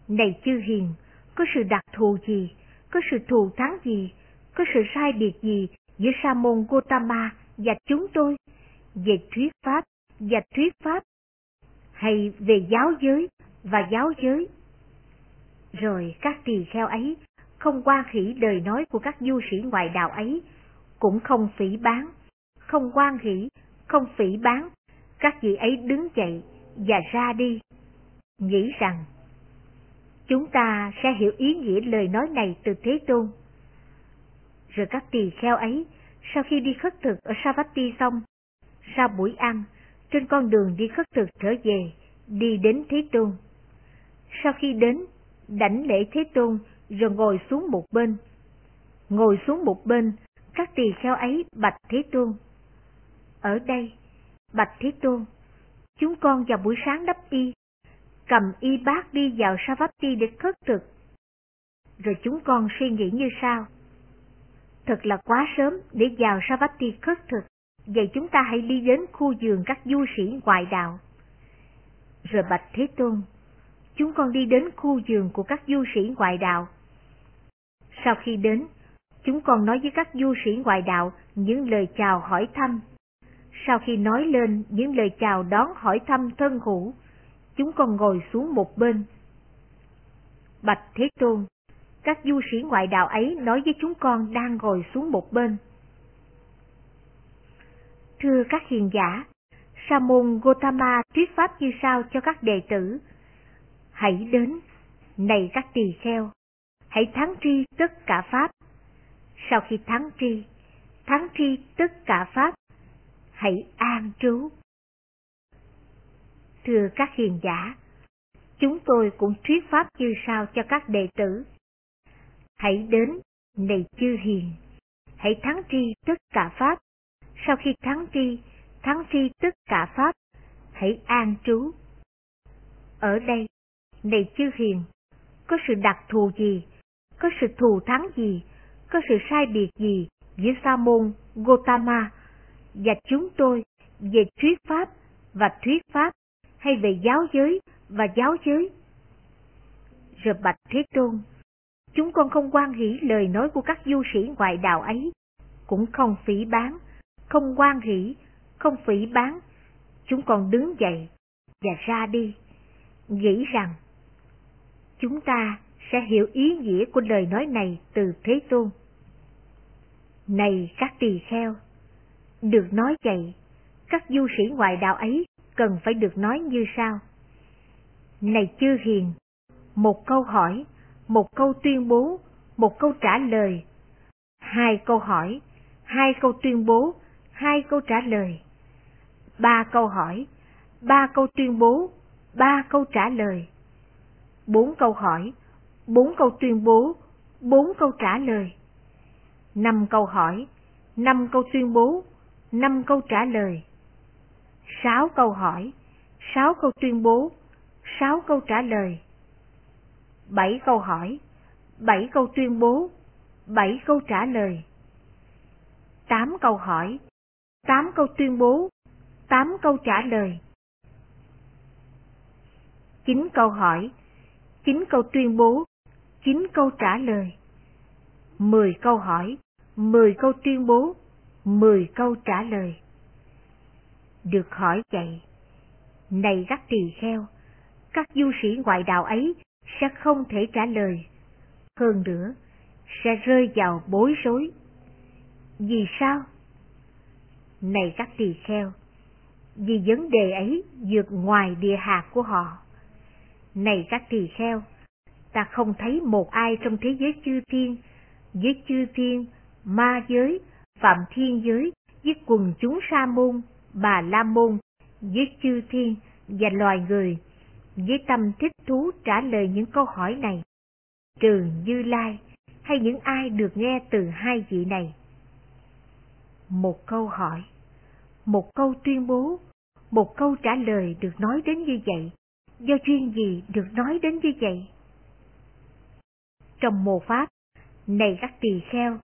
này chư hiền, có sự đặc thù gì, có sự thù thắng gì, có sự sai biệt gì giữa Sa môn Gotama và chúng tôi? Về thuyết pháp và thuyết pháp hay về giáo giới và giáo giới. Rồi các tỳ kheo ấy không quan hỷ lời nói của các du sĩ ngoại đạo ấy, cũng không phỉ bán, không quan hỷ, không phỉ bán, các vị ấy đứng dậy và ra đi, nghĩ rằng chúng ta sẽ hiểu ý nghĩa lời nói này từ Thế Tôn. Rồi các tỳ kheo ấy, sau khi đi khất thực ở Savatthi xong, sau buổi ăn, trên con đường đi khất thực trở về, đi đến Thế Tôn. Sau khi đến, đảnh lễ Thế Tôn rồi ngồi xuống một bên. Ngồi xuống một bên, các tỳ kheo ấy bạch Thế Tôn. Ở đây, bạch Thế Tôn, chúng con vào buổi sáng đắp y, cầm y bát đi vào Savatthi để khất thực. Rồi chúng con suy nghĩ như sau. Thật là quá sớm để vào Savatthi khất thực, vậy chúng ta hãy đi đến khu giường các du sĩ ngoại đạo. Rồi bạch Thế Tôn, chúng con đi đến khu giường của các du sĩ ngoại đạo. Sau khi đến, chúng con nói với các du sĩ ngoại đạo những lời chào hỏi thăm. Sau khi nói lên những lời chào đón hỏi thăm thân hữu, chúng con ngồi xuống một bên. Bạch Thế Tôn, các du sĩ ngoại đạo ấy nói với chúng con đang ngồi xuống một bên. Thưa các hiền giả, Sa môn Gotama thuyết pháp như sau cho các đệ tử. Hãy đến, này các tỳ kheo, hãy thắng tri tất cả pháp. Sau khi thắng tri, thắng tri tất cả pháp, hãy an trú. Thưa các hiền giả, chúng tôi cũng thuyết pháp như sau cho các đệ tử. Hãy đến, này chư hiền, hãy thắng tri tất cả pháp. Sau khi thắng tri, thắng tri tất cả pháp, hãy an trú. Ở đây, này chư hiền, có sự đặc thù gì, có sự thù thắng gì, có sự sai biệt gì giữa Sa môn Gotama và chúng tôi về thuyết pháp và thuyết pháp hay về giáo giới và giáo giới. Rồi bạch Thế Tôn, chúng con không quan hỷ lời nói của các du sĩ ngoại đạo ấy, cũng không phỉ bán, không quan hỷ, không phỉ bán, chúng con đứng dậy và ra đi, nghĩ rằng chúng ta sẽ hiểu ý nghĩa của lời nói này từ Thế Tôn. Này các tỳ kheo, được nói vậy, các du sĩ ngoại đạo ấy cần phải được nói như sau. Này chư hiền, một câu hỏi, một câu tuyên bố, một câu trả lời, hai câu hỏi, hai câu tuyên bố, hai câu trả lời, ba câu hỏi, ba câu tuyên bố, ba câu trả lời, bốn câu hỏi, bốn câu tuyên bố, bốn câu trả lời, năm câu hỏi, năm câu tuyên bố, năm câu trả lời, sáu câu hỏi, sáu câu tuyên bố, sáu câu trả lời, bảy câu hỏi, bảy câu tuyên bố, bảy câu trả lời, tám câu hỏi, tám câu tuyên bố, tám câu trả lời, chín câu hỏi, chín câu tuyên bố, chín câu trả lời, mười câu hỏi, mười câu tuyên bố, mười câu trả lời. Được hỏi vậy, này các tỳ kheo, các du sĩ ngoại đạo ấy sẽ không thể trả lời. Hơn nữa, sẽ rơi vào bối rối. Vì sao? Này các tỳ kheo, vì vấn đề ấy vượt ngoài địa hạt của họ. Này các tỳ kheo, ta không thấy một ai trong thế giới chư thiên, với chư thiên, ma giới, phạm thiên giới, với quần chúng sa môn, bà la môn, với chư thiên và loài người, với tâm thích thú trả lời những câu hỏi này, trừ Như Lai hay những ai được nghe từ hai vị này. Một câu hỏi, một câu tuyên bố, một câu trả lời được nói đến như vậy, do chuyên gì được nói đến như vậy? Trong mồ pháp, này các tỳ kheo,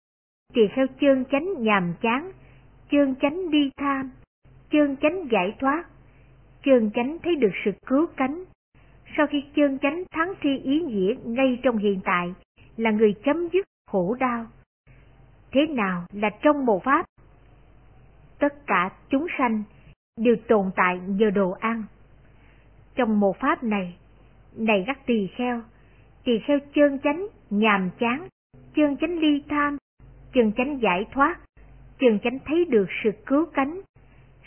tỳ theo chơn chánh nhàm chán, chơn chánh đi tham, chơn chánh giải thoát, chơn chánh thấy được sự cứu cánh. Sau khi chơn chánh thắng thi ý nghĩa ngay trong hiện tại là người chấm dứt khổ đau. Thế nào là trong một pháp? Tất cả chúng sanh đều tồn tại nhờ đồ ăn. Trong một pháp này, này các tỳ kheo, tỳ kheo chơn chánh, nhàm chán, chơn chánh ly tham, chân chánh giải thoát, chân chánh thấy được sự cứu cánh.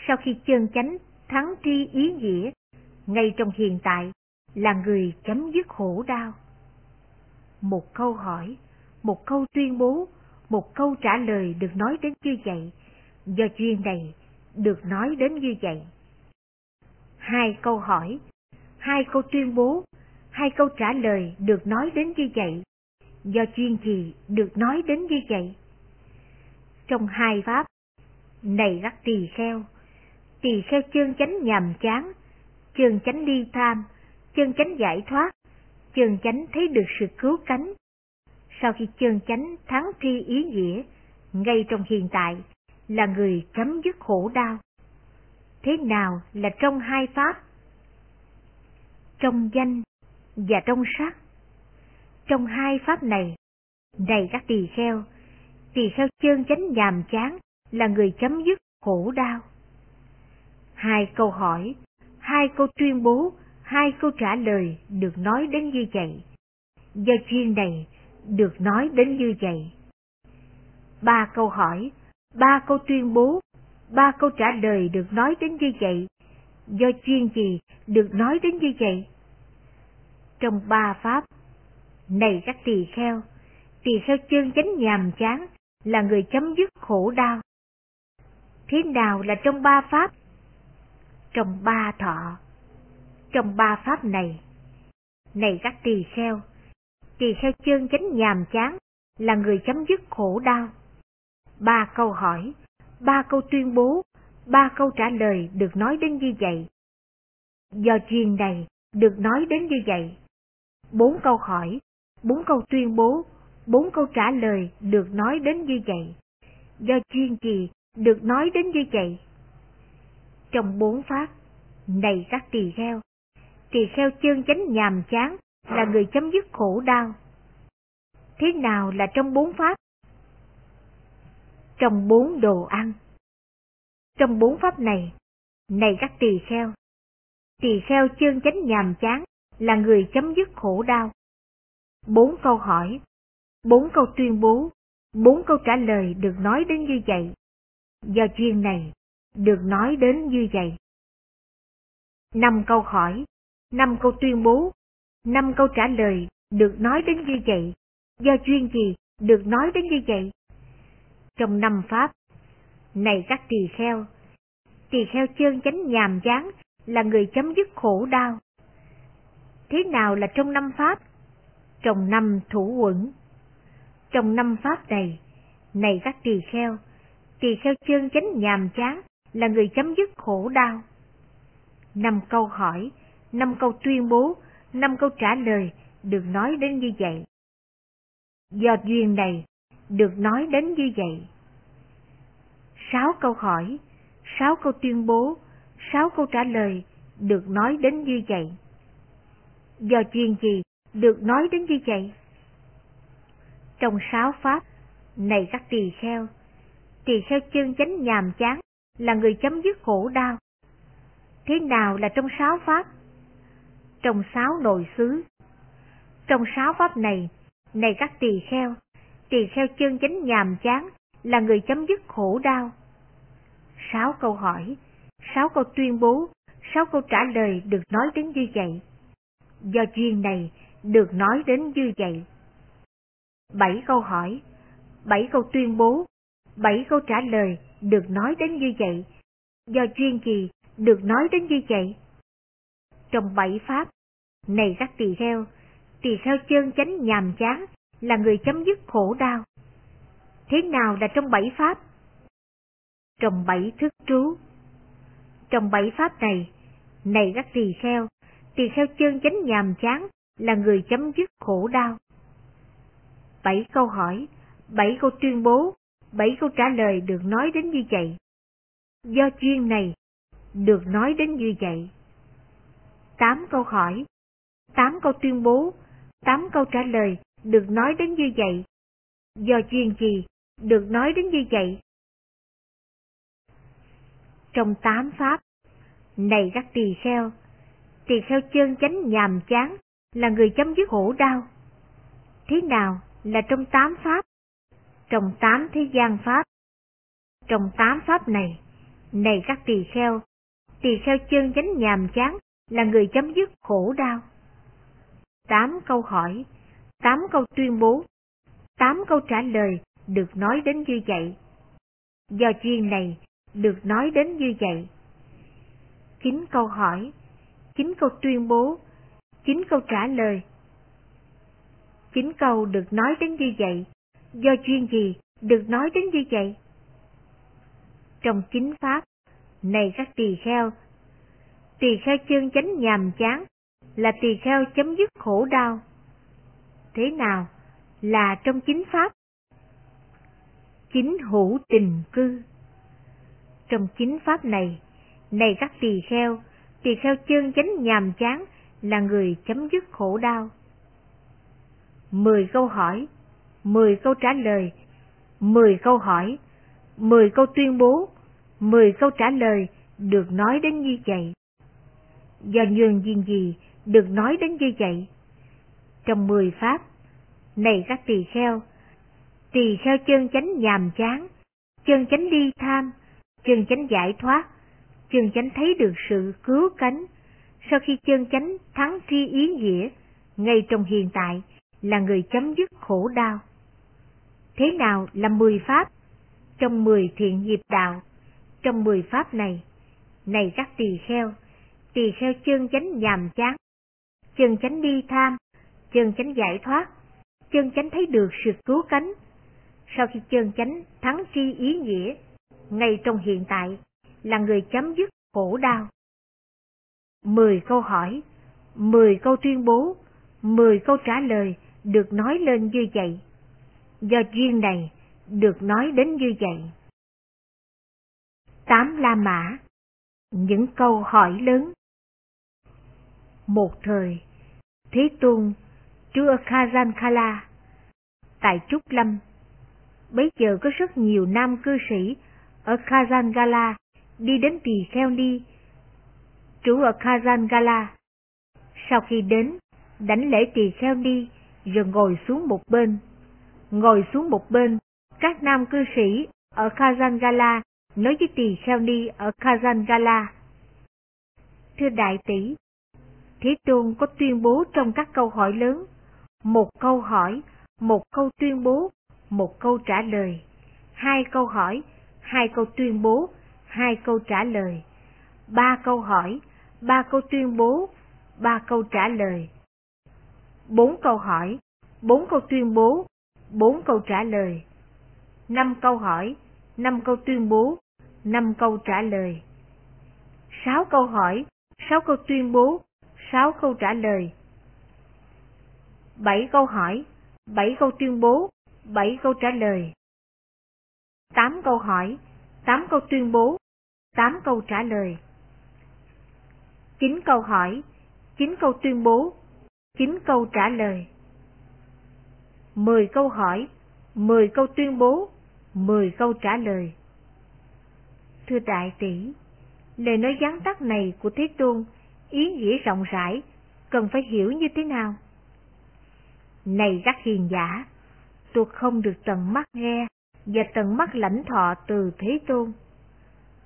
Sau khi chân chánh thắng tri ý nghĩa, ngay trong hiện tại là người chấm dứt khổ đau. Một câu hỏi, một câu tuyên bố, một câu trả lời được nói đến như vậy, do chuyên này được nói đến như vậy. Hai câu hỏi, hai câu tuyên bố, hai câu trả lời được nói đến như vậy, do chuyên gì được nói đến như vậy. Trong hai pháp, này các tỳ kheo, tỳ kheo chương chánh nhàm chán, chương chánh ly tham, chương chánh giải thoát, chương chánh thấy được sự cứu cánh. Sau khi chương chánh thắng tri ý nghĩa, ngay trong hiện tại là người chấm dứt khổ đau. Thế nào là trong hai pháp? Trong danh và trong sắc. Trong hai pháp này, này các tỳ kheo, tỳ sao chân chánh nhàm chán là người chấm dứt khổ đau. Hai câu hỏi, hai câu tuyên bố, hai câu trả lời được nói đến như vậy. Do chuyên này được nói đến như vậy. Ba câu hỏi, ba câu tuyên bố, ba câu trả lời được nói đến như vậy. Do chuyên gì được nói đến như vậy? Trong ba pháp, này các tỳ kheo, tỳ kheo chân chánh nhàm chán là người chấm dứt khổ đau. Thế nào là trong ba pháp? Trong ba thọ. Trong ba pháp này, này các tỳ kheo, tỳ kheo chân chánh nhàm chán là người chấm dứt khổ đau. Ba câu hỏi, ba câu tuyên bố, ba câu trả lời được nói đến như vậy. Do chuyên này được nói đến như vậy. Bốn câu hỏi, bốn câu tuyên bố, bốn câu trả lời được nói đến như vậy. Do chuyên gì được nói đến như vậy? Trong bốn pháp, này các tỳ kheo, tỳ kheo chân chánh nhàm chán là người chấm dứt khổ đau. Thế nào là trong bốn pháp? Trong bốn đồ ăn. Trong bốn pháp này, này các tỳ kheo, tỳ kheo chân chánh nhàm chán là người chấm dứt khổ đau. Bốn câu hỏi, bốn câu tuyên bố, bốn câu trả lời được nói đến như vậy. Do chuyên này, được nói đến như vậy. Năm câu hỏi, năm câu tuyên bố, năm câu trả lời được nói đến như vậy. Do chuyên gì được nói đến như vậy? Trong năm pháp, này các tỳ kheo, tỳ kheo chơn chánh nhàm chán là người chấm dứt khổ đau. Thế nào là trong năm pháp? Trong năm thủ quẩn. Trong năm pháp này, này các tỳ kheo, tỳ kheo chân chánh nhàm chán là người chấm dứt khổ đau. Năm câu hỏi, năm câu tuyên bố, năm câu trả lời được nói đến như vậy. Do duyên này, được nói đến như vậy. Sáu câu hỏi, sáu câu tuyên bố, sáu câu trả lời được nói đến như vậy. Do duyên gì được nói đến như vậy? Trong sáu pháp, này các tỳ kheo, tỳ kheo chân chánh nhàm chán là người chấm dứt khổ đau. Thế nào là trong sáu pháp? Trong sáu nội xứ. Trong sáu pháp này, này các tỳ kheo, tỳ kheo chân chánh nhàm chán là người chấm dứt khổ đau. Sáu câu hỏi, sáu câu tuyên bố, sáu câu trả lời được nói đến như vậy. Do duyên này được nói đến như vậy. Bảy câu hỏi, bảy câu tuyên bố, bảy câu trả lời được nói đến như vậy. Do chuyên gì được nói đến như vậy? Trong bảy pháp, này các tỳ kheo, tỳ kheo chân chánh nhàm chán là người chấm dứt khổ đau. Thế nào là trong bảy pháp? Trong bảy thức trú. Trong bảy pháp này, này các tỳ kheo, tỳ kheo chân chánh nhàm chán là người chấm dứt khổ đau. Bảy câu hỏi, bảy câu tuyên bố, bảy câu trả lời được nói đến như vậy. Do chuyên này, được nói đến như vậy. Tám câu hỏi, tám câu tuyên bố, tám câu trả lời được nói đến như vậy. Do chuyên gì, được nói đến như vậy. Trong tám pháp, này các tỳ kheo, tỳ kheo chân chánh nhàm chán là người chấm dứt khổ đau. Thế nào là trong tám pháp? Trong tám thế gian pháp. Trong tám pháp này, này các tỳ kheo, tỳ kheo chân chánh nhàm chán là người chấm dứt khổ đau. Tám câu hỏi, tám câu tuyên bố, tám câu trả lời được nói đến như vậy. Do duyên này được nói đến như vậy. Chín câu hỏi, chín câu tuyên bố, chín câu trả lời. Chín câu được nói đến như vậy, do chuyên gì được nói đến như vậy? Trong chính pháp, này các tỳ kheo, tỳ kheo chân chánh nhàm chán là tỳ kheo chấm dứt khổ đau. Thế nào là trong chính pháp? Chính hữu tình cư. Trong chính pháp này, này các tỳ kheo, tỳ kheo chân chánh nhàm chán là người chấm dứt khổ đau. Mười câu hỏi, mười câu trả lời, mười câu hỏi, mười câu tuyên bố, mười câu trả lời được nói đến như vậy. Do nhường duyên gì được nói đến như vậy? Trong mười pháp, này các tỳ kheo, tỳ kheo chân chánh nhàm chán, chân chánh ly tham, chân chánh giải thoát, chân chánh thấy được sự cứu cánh. Sau khi chân chánh thắng thi ý nghĩa, ngay trong hiện tại là người chấm dứt khổ đau. Thế nào là mười pháp? Trong mười thiện nghiệp đạo, trong mười pháp này, này các tỳ kheo, tỳ kheo chân chánh nhàm chán, chân chánh đi tham, chân chánh giải thoát, chân chánh thấy được sự cứu cánh. Sau khi chân chánh thắng tri ý nghĩa, ngay trong hiện tại là người chấm dứt khổ đau. Mười câu hỏi, mười câu tuyên bố, mười câu trả lời được nói lên như vậy. Do duyên này được nói đến như vậy. Tám La Mã Những câu hỏi lớn Một thời, Thế Tôn, Chúa Khazankala, tại Trúc Lâm, bấy giờ có rất nhiều nam cư sĩ ở Kazangala đi đến tỳ kheo ni, trú ở Kazangala. Sau khi đến, đánh lễ tỳ kheo ni rồi ngồi xuống một bên. Ngồi xuống một bên, các nam cư sĩ ở Kazangala nói với tỳ kheo ni ở Kazangala. Thưa đại tỷ, Thế Tôn có tuyên bố trong các câu hỏi lớn, một câu hỏi, một câu tuyên bố, một câu trả lời, hai câu hỏi, hai câu tuyên bố, hai câu trả lời, ba câu hỏi, ba câu tuyên bố, ba câu trả lời, bốn câu hỏi, bốn câu tuyên bố, bốn câu trả lời, năm câu hỏi, năm câu tuyên bố, năm câu trả lời, sáu câu hỏi, sáu câu tuyên bố, sáu câu trả lời, bảy câu hỏi, bảy câu tuyên bố, bảy câu trả lời, tám câu hỏi, tám câu tuyên bố, tám câu trả lời, chín câu hỏi, chín câu tuyên bố, chín câu trả lời, mười câu hỏi, mười câu tuyên bố, mười câu trả lời. Thưa đại tỷ, lời nói gián tắt này của Thế Tôn ý nghĩa rộng rãi, cần phải hiểu như thế nào? Này các hiền giả, tôi không được tận mắt nghe và tận mắt lãnh thọ từ Thế Tôn.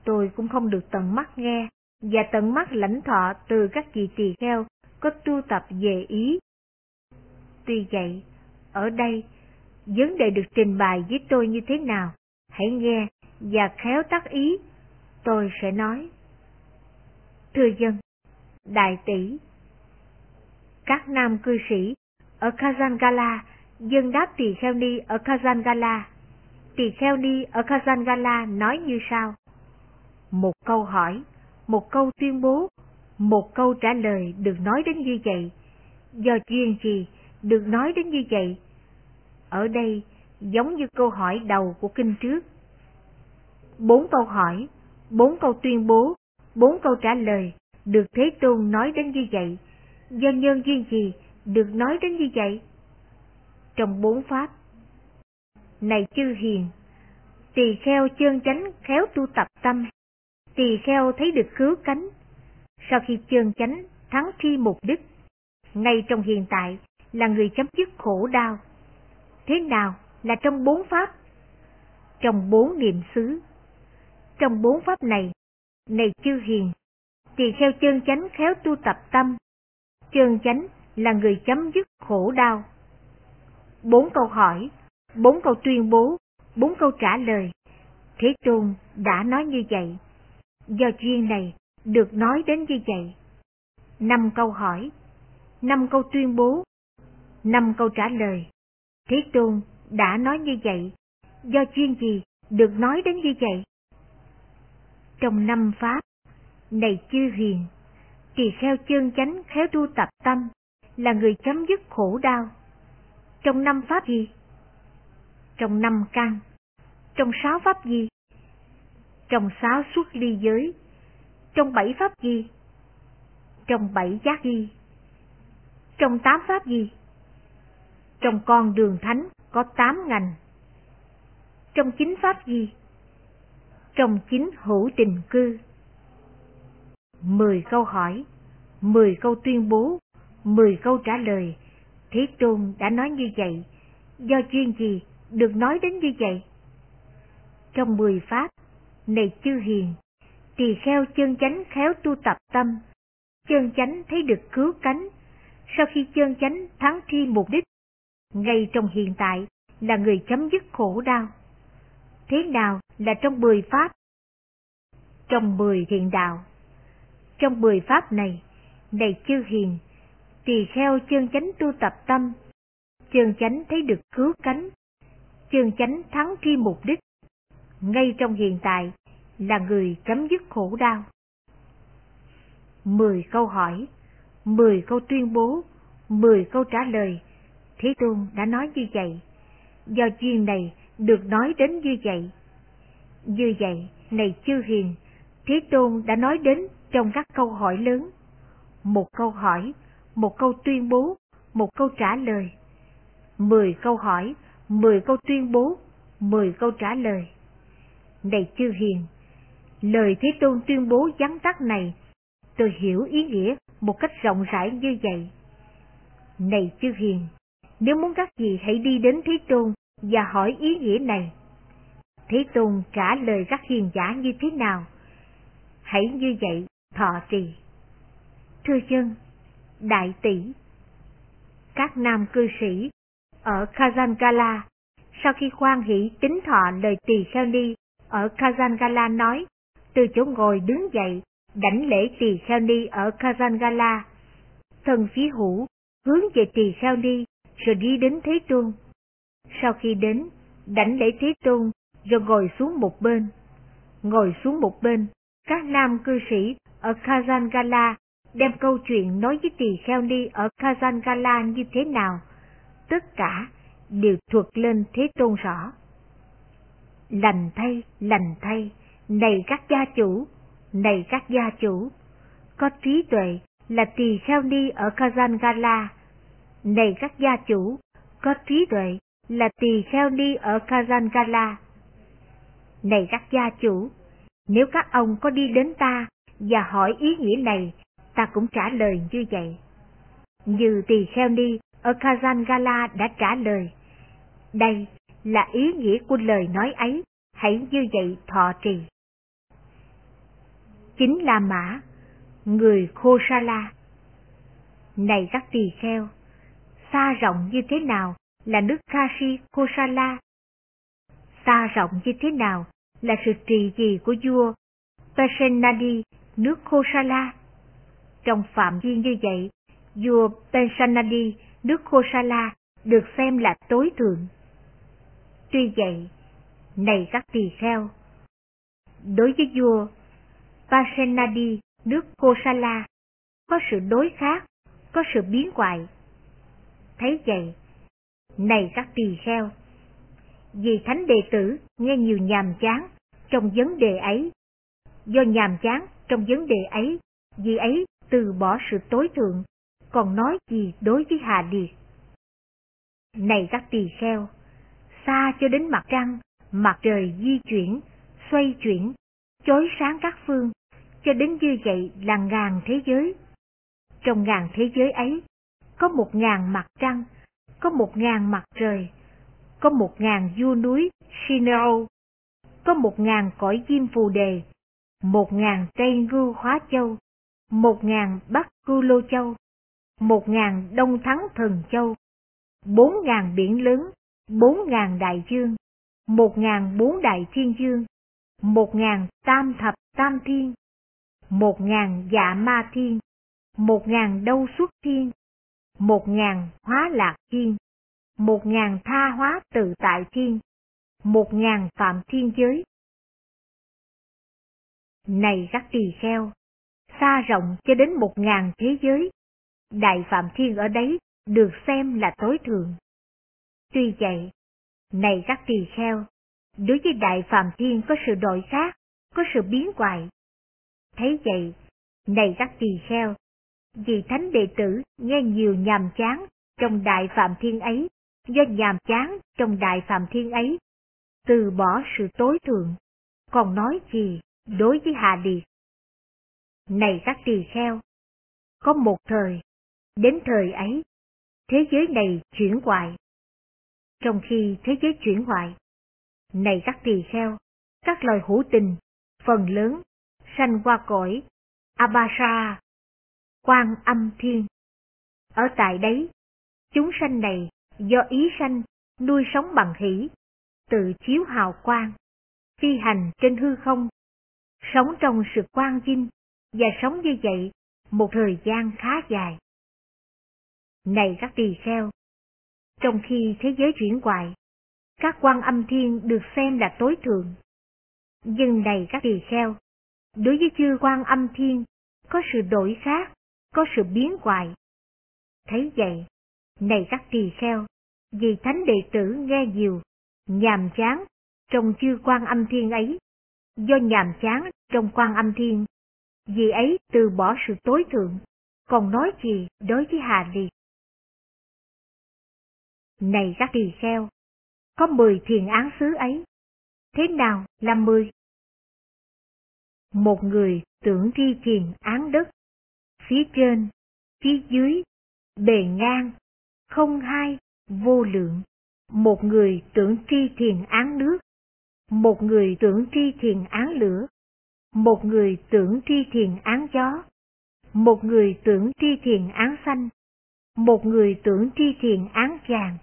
Tôi cũng không được tận mắt nghe và tận mắt lãnh thọ từ các vị tỳ kheo có tu tập về ý. Tuy vậy, ở đây, vấn đề được trình bày với tôi như thế nào? Hãy nghe và khéo tác ý, tôi sẽ nói. Thưa dân, đại tỷ, các nam cư sĩ ở Kazangala dân đáp tỳ kheo ni ở Kazangala. Tỳ kheo ni ở Kazangala nói như sau. Một câu hỏi, một câu tuyên bố, một câu trả lời được nói đến như vậy. Do duyên gì được nói đến như vậy? Ở đây giống như câu hỏi đầu của kinh trước. Bốn câu hỏi, bốn câu tuyên bố, bốn câu trả lời được Thế Tôn nói đến như vậy. Do nhân duyên gì được nói đến như vậy? Trong bốn pháp. Này chư hiền, tỳ kheo chân chánh khéo tu tập tâm, tỳ kheo thấy được cứu cánh. Sau khi chơn chánh thắng thi mục đích, ngay trong hiện tại là người chấm dứt khổ đau. Thế nào là trong bốn pháp? Trong bốn niệm xứ. Trong bốn pháp này, này chư hiền, tỳ kheo chơn chánh khéo tu tập tâm, Chơn chánh là người chấm dứt khổ đau. Bốn câu hỏi, bốn câu tuyên bố, bốn câu trả lời. Thế Tôn đã nói như vậy. Do duyên này được nói đến như vậy. Năm câu hỏi, năm câu tuyên bố, năm câu trả lời. Thế Tôn đã nói như vậy. Do chuyên gì được nói đến như vậy? Trong năm pháp, này chư hiền, tỳ kheo chân chánh khéo tu tập tâm là người chấm dứt khổ đau. Trong năm pháp gì? Trong năm căn. Trong sáu pháp gì? Trong sáu suốt ly giới. Trong bảy pháp gì? Trong bảy giác gì? Trong tám pháp gì? Trong con đường thánh có tám ngành. Trong chín pháp gì? Trong chín hữu tình cư. Mười câu hỏi, mười câu tuyên bố, mười câu trả lời, Thế Tôn đã nói như vậy, do chuyên gì được nói đến như vậy? Trong mười pháp, này chư hiền, tỳ kheo chân chánh khéo tu tập tâm, chân chánh thấy được cứu cánh, sau khi chân chánh thắng thi mục đích, ngay trong hiện tại là người chấm dứt khổ đau. Thế nào là trong mười pháp? Trong mười thiện đạo. Trong mười pháp này, này chư hiền, tỳ kheo chân chánh tu tập tâm, chân chánh thấy được cứu cánh, chân chánh thắng thi mục đích, ngay trong hiện tại là người chấm dứt khổ đau. Mười câu hỏi, mười câu tuyên bố, mười câu trả lời, Thế Tôn đã nói như vậy. Do duyên này được nói đến như vậy. Như vậy, này chư hiền, Thế Tôn đã nói đến trong các câu hỏi lớn. Một câu hỏi, một câu tuyên bố, một câu trả lời. Mười câu hỏi, mười câu tuyên bố, mười câu trả lời. Này chư hiền, lời Thế Tôn tuyên bố gián tắt này, tôi hiểu ý nghĩa một cách rộng rãi như vậy. Này chư hiền, nếu muốn các gì hãy đi đến Thế Tôn và hỏi ý nghĩa này. Thế Tôn trả lời các hiền giả như thế nào? Hãy như vậy thọ trì. Thưa chân, đại tỷ, các nam cư sĩ ở Kazangala sau khi khoan hỷ tính thọ lời tỳ kheo ni ở Kazangala nói, từ chỗ ngồi đứng dậy, đảnh lễ tỳ kheo ni ở Kazangala. Thần phí hữu hướng về tỳ kheo ni rồi đi đến Thế Tôn. Sau khi đến, đảnh lễ Thế Tôn rồi ngồi xuống một bên. Ngồi xuống một bên, các nam cư sĩ ở Kazangala đem câu chuyện nói với tỳ kheo ni ở Kazangala như thế nào. Tất cả đều thuật lên Thế Tôn rõ. Lành thay, lành thay, này các gia chủ, này các gia chủ, có trí tuệ là tỳ kheo ni ở Kazangala. Này các gia chủ, có trí tuệ là tỳ kheo ni ở Kazangala. Này các gia chủ, nếu các ông có đi đến ta và hỏi ý nghĩa này, ta cũng trả lời như vậy. Như tỳ kheo ni ở Kazangala đã trả lời. Đây là ý nghĩa của lời nói ấy, hãy như vậy thọ trì. Chính là mã, người Khosala. Này các tỳ kheo, xa rộng như thế nào là nước Kashi Kosala? Xa rộng như thế nào là sự trì gì của vua Pesenadi nước Kosala? Trong phạm vi như vậy, vua Pesenadi nước Kosala được xem là tối thượng. Tuy vậy, này các tỳ kheo, đối với vua Vasenadi nước Kosala có sự đối khác, có sự biến hoại. Thấy vậy, này các tỳ kheo, vì thánh đệ tử nghe nhiều nhàm chán trong vấn đề ấy, do nhàm chán trong vấn đề ấy, vì ấy từ bỏ sự tối thượng, còn nói gì đối với Hà Điệt. Này các tỳ kheo, xa cho đến mặt trăng, mặt trời di chuyển, xoay chuyển, chói sáng các phương, cho đến như vậy là ngàn thế giới. Trong ngàn thế giới ấy, có một ngàn mặt trăng, có một ngàn mặt trời, có một ngàn vua núi Shinero, có một ngàn cõi diêm phù đề, một ngàn tây ngư hóa châu, một ngàn bắc cư lô châu, một ngàn đông thắng thần châu, bốn ngàn biển lớn, bốn ngàn đại dương, một ngàn bốn đại thiên dương, một ngàn tam thập tam thiên, một ngàn dạ ma thiên, một ngàn đâu xuất thiên, một ngàn hóa lạc thiên, một ngàn tha hóa tự tại thiên, một ngàn phạm thiên giới. Này các tỳ kheo, xa rộng cho đến một ngàn thế giới, đại phạm thiên ở đấy được xem là tối thượng. Tuy vậy, này các tỳ kheo, đối với đại phạm thiên có sự đổi khác, có sự biến hoại. Thấy vậy, này các tỳ kheo, vì thánh đệ tử nghe nhiều nhàm chán trong đại phạm thiên ấy, do nhàm chán trong đại phạm thiên ấy, từ bỏ sự tối thượng, còn nói gì đối với hạ liệt. Này các tỳ kheo, có một thời, đến thời ấy, thế giới này chuyển hoại. Trong khi thế giới chuyển hoại, này các tỳ kheo, các loài hữu tình, phần lớn, sanh qua cõi, Abasa, quan âm thiên. Ở tại đấy, chúng sanh này do ý sanh nuôi sống bằng hỷ, tự chiếu hào quang, phi hành trên hư không, sống trong sự quang vinh và sống như vậy một thời gian khá dài. Này các tỳ kheo, trong khi thế giới chuyển hoại, các quan âm thiên được xem là tối thượng. Nhưng này các tỳ kheo, đối với chư quan âm thiên có sự đổi khác, có sự biến hoại. Thấy vậy, này các tỳ kheo, vì thánh đệ tử nghe nhiều, nhàm chán trong chư quan âm thiên ấy, do nhàm chán trong quan âm thiên, vì ấy từ bỏ sự tối thượng, còn nói gì đối với Hà Liệt. Này các tỳ kheo, có mười thiền án xứ ấy, thế nào là mười? Một người tưởng tri thiền án đất, phía trên, phía dưới, bề ngang, không hai, vô lượng. Một người tưởng tri thiền án nước, một người tưởng tri thiền án lửa, một người tưởng tri thiền án gió, một người tưởng tri thiền án xanh, một người tưởng tri thiền án vàng,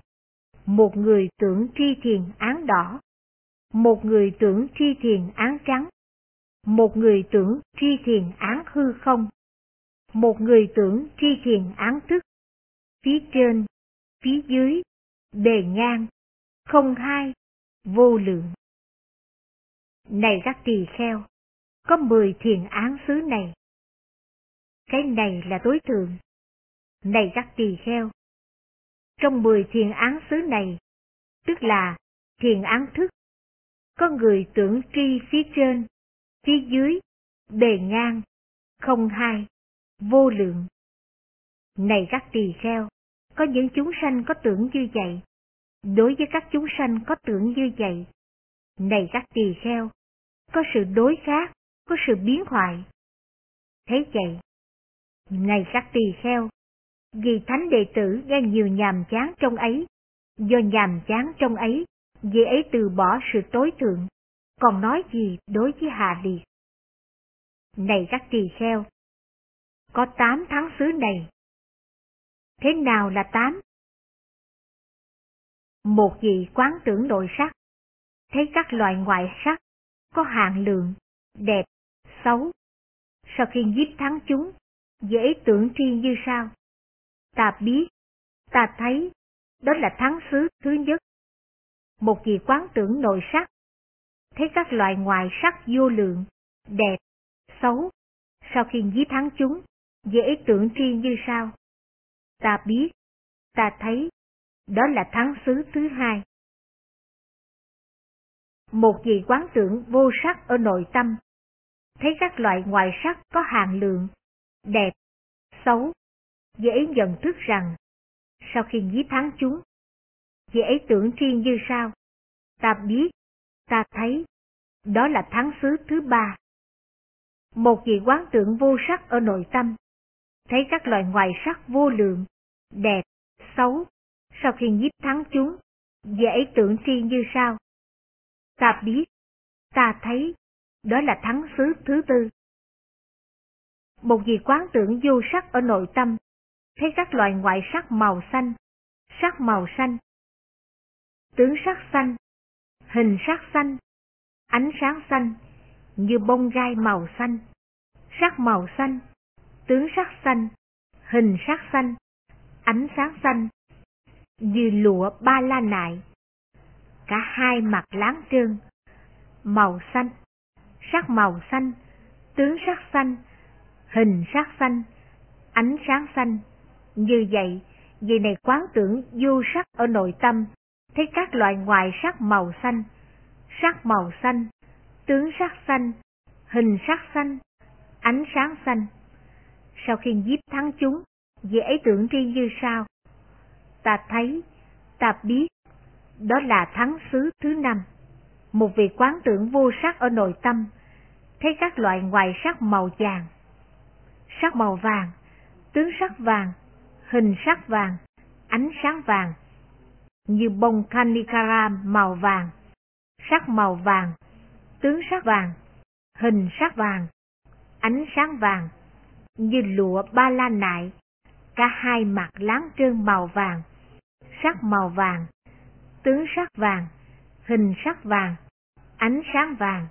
một người tưởng tri thiền án đỏ, một người tưởng tri thiền án trắng, một người tưởng tri thiền án hư không, một người tưởng tri thiền án thức, phía trên, phía dưới, bề ngang, không hai, vô lượng. Này các tỳ kheo, có mười thiền án xứ này. Cái này là tối thượng. Này các tỳ kheo, trong mười thiền án xứ này, tức là thiền án thức, có người tưởng tri phía trên, phía dưới, bề ngang, không hai, vô lượng. Này các tỳ kheo, có những chúng sanh có tưởng như vậy. Đối với các chúng sanh có tưởng như vậy, này các tỳ kheo, có sự đối khác, có sự biến hoại. Thế vậy, này các tỳ kheo, vì thánh đệ tử nghe nhiều nhàm chán trong ấy, do nhàm chán trong ấy, vì ấy từ bỏ sự tối thượng, còn nói gì đối với hà liệt. Này các tỳ kheo, có tám tháng xứ này. Thế nào là tám? Một vị quán tưởng nội sắc, thấy các loại ngoại sắc có hạn lượng, đẹp, xấu. Sau khi giết thắng chúng, dễ tưởng tri như sau. Ta biết, ta thấy, đó là thắng xứ thứ nhất. Một vị quán tưởng nội sắc, thấy các loại ngoài sắc vô lượng, đẹp, xấu. Sau khi giết thắng chúng, dễ tưởng tri như sau. Ta biết, ta thấy, đó là thắng xứ thứ hai. Một vị quán tưởng vô sắc ở nội tâm, thấy các loại ngoại sắc có hàng lượng, đẹp, xấu, dễ nhận thức rằng, sau khi giết thắng chúng, dễ tưởng tri như sao, ta biết, ta thấy, đó là thắng xứ thứ ba. Một vị quán tưởng vô sắc ở nội tâm, thấy các loại ngoại sắc vô lượng, đẹp, xấu, sau khi nhiếp thắng chúng, dễ tưởng tri như sao. Ta biết, ta thấy, đó là thắng xứ thứ tư. Một vị quán tưởng vô sắc ở nội tâm, thấy các loại ngoại sắc màu xanh, sắc màu xanh, tướng sắc xanh, hình sắc xanh, ánh sáng xanh, như bông gai màu xanh, sắc màu xanh, tướng sắc xanh, hình sắc xanh, ánh sáng xanh, như lụa ba la nại. Cả hai mặt láng trơn, màu xanh, sắc màu xanh, tướng sắc xanh, hình sắc xanh, ánh sáng xanh. Như vậy, vì này quán tưởng vô sắc ở nội tâm, thấy các loại ngoài sắc màu xanh, sắc màu xanh, tướng sắc xanh, hình sắc xanh, ánh sáng xanh. Sau khi giết thắng chúng, dễ ấy tưởng tri như sao? Ta thấy, ta biết, đó là thắng xứ thứ năm. Một vị quán tưởng vô sắc ở nội tâm, thấy các loại ngoài sắc màu vàng, sắc màu vàng, tướng sắc vàng, hình sắc vàng, ánh sáng vàng, như bông Kanikara màu vàng, sắc màu vàng, tướng sắc vàng, hình sắc vàng, ánh sáng vàng, như lụa ba la nại, cả hai mặt láng trơn màu vàng, sắc màu vàng, tướng sắc vàng, hình sắc vàng, ánh sáng vàng.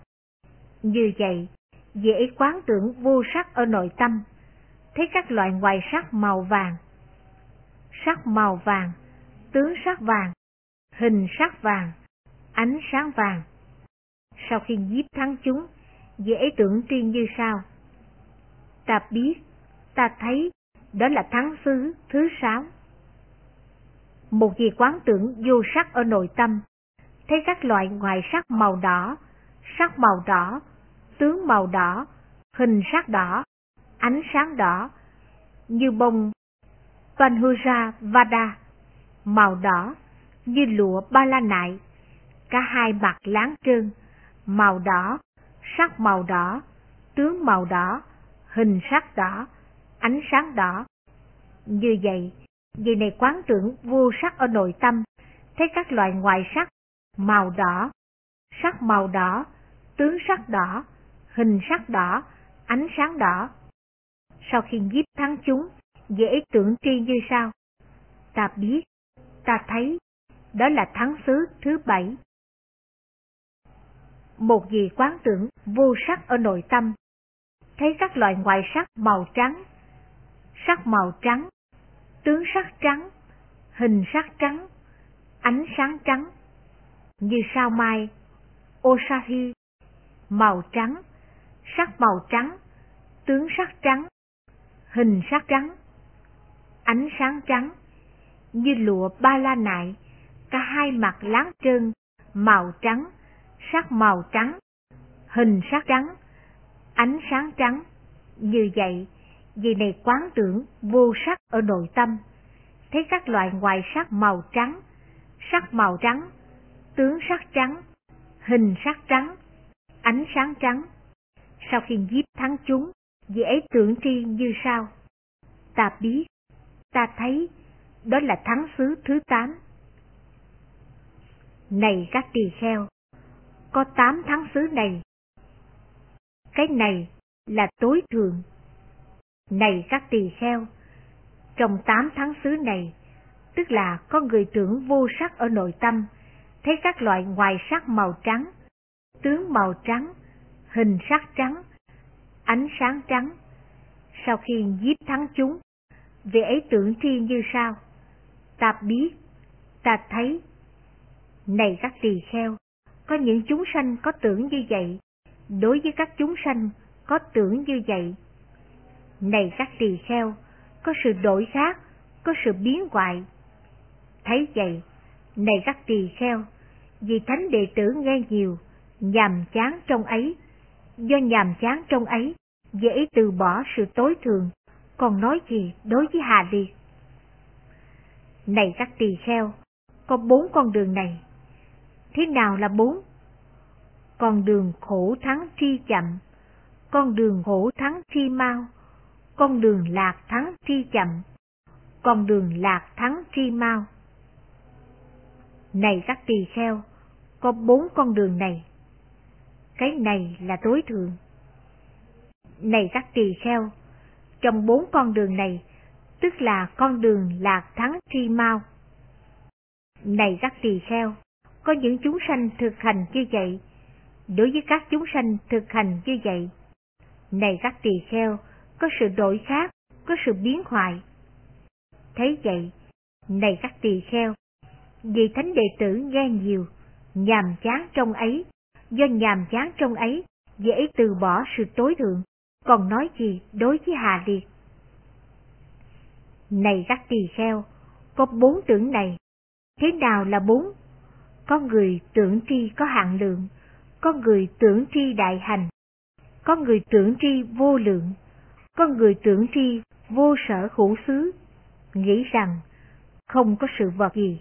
Như vậy, dễ quán tưởng vô sắc ở nội tâm, thấy các loại ngoài sắc màu vàng, sắc màu vàng, tướng sắc vàng, hình sắc vàng, ánh sáng vàng. Sau khi giết thắng chúng, dễ tưởng tiên như sau. Ta biết, ta thấy, đó là thắng xứ thứ sáu. Một gì quán tưởng vô sắc ở nội tâm, thấy các loại ngoại sắc màu đỏ, sắc màu đỏ, tướng màu đỏ, hình sắc đỏ, ánh sáng đỏ, như bông Vanhuja Vada, màu đỏ, như lụa ba la nại, cả hai mặt láng trơn, màu đỏ, sắc màu đỏ, tướng màu đỏ, hình sắc đỏ, ánh sáng đỏ. Như vậy, vì này quán tưởng vô sắc ở nội tâm, thấy các loại ngoại sắc, màu đỏ, sắc màu đỏ, tướng sắc đỏ, hình sắc đỏ, ánh sáng đỏ. Sau khi giết thắng chúng, dễ tưởng tri như sau. Ta biết, ta thấy, đó là thắng xứ thứ bảy. Một gì quán tưởng vô sắc ở nội tâm, thấy các loại ngoại sắc màu trắng, sắc màu trắng, tướng sắc trắng, hình sắc trắng, ánh sáng trắng, như sao mai, Osahi, màu trắng, sắc màu trắng, tướng sắc trắng, hình sắc trắng, ánh sáng trắng, như lụa ba la nại, cả hai mặt láng trơn, màu trắng, sắc màu trắng, hình sắc trắng, ánh sáng trắng. Như vậy, vì này quán tưởng vô sắc ở nội tâm, thấy các loại ngoài sắc màu trắng, sắc màu trắng, tướng sắc trắng, hình sắc trắng, ánh sáng trắng. Sau khi giết thắng chúng, dễ tưởng tri như sau. Ta biết, ta thấy, đó là thắng xứ thứ tám. Này các tỳ kheo, có tám thắng xứ này. Cái này là tối thường. Này các tỳ kheo, trong tám tháng xứ này, tức là có người tưởng vô sắc ở nội tâm, thấy các loại ngoài sắc màu trắng, tướng màu trắng, hình sắc trắng, ánh sáng trắng. Sau khi giết thắng chúng, vị ấy tưởng tri như sao? Ta biết, ta thấy. Này các tỳ kheo, có những chúng sanh có tưởng như vậy, đối với các chúng sanh có tưởng như vậy. Này các tỳ kheo, có sự đổi khác, có sự biến hoại. Thấy vậy, này các tỳ kheo, vì thánh đệ tử nghe nhiều, nhàm chán trong ấy, do nhàm chán trong ấy, dễ từ bỏ sự tối thường, còn nói gì đối với Hà Liệt. Này các tỳ kheo, có bốn con đường này. Thế nào là bốn? Con đường khổ thắng tri chậm, con đường khổ thắng tri mau, con đường lạc thắng tri chậm, con đường lạc thắng tri mau. Này các tỳ kheo, có bốn con đường này. Cái này là tối thượng. Này các tỳ kheo, trong bốn con đường này, tức là con đường lạc thắng tri mau. Này các tỳ kheo, có những chúng sanh thực hành như vậy. Đối với các chúng sanh thực hành như vậy, này các tỳ kheo, có sự đổi khác, có sự biến hoại. Thấy vậy, này các tỳ kheo, vì thánh đệ tử nghe nhiều, nhàm chán trong ấy, do nhàm chán trong ấy, dễ từ bỏ sự tối thượng, còn nói gì đối với Hà Liệt. Này các tỳ kheo, có bốn tưởng này, thế nào là bốn? Có người tưởng tri có hạn lượng, có người tưởng tri đại hành, có người tưởng tri vô lượng, có người tưởng tri vô sở hữu xứ, nghĩ rằng không có sự vật gì.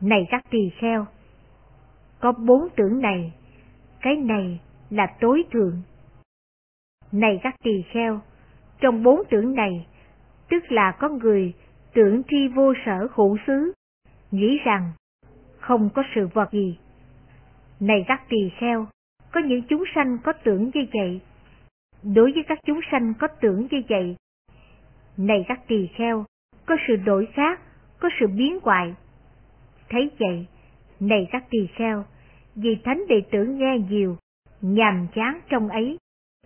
Này các tỳ kheo, có bốn tưởng này, cái này là tối thượng. Này các tỳ kheo, trong bốn tưởng này, tức là có người tưởng tri vô sở hữu xứ, nghĩ rằng không có sự vật gì. Này các tỳ kheo, có những chúng sanh có tưởng như vậy. Đối với các chúng sanh có tưởng như vậy, này các tỳ kheo, có sự đổi khác, có sự biến hoại. Thấy vậy, này các tỳ kheo, vì thánh đệ tử nghe nhiều, nhàm chán trong ấy,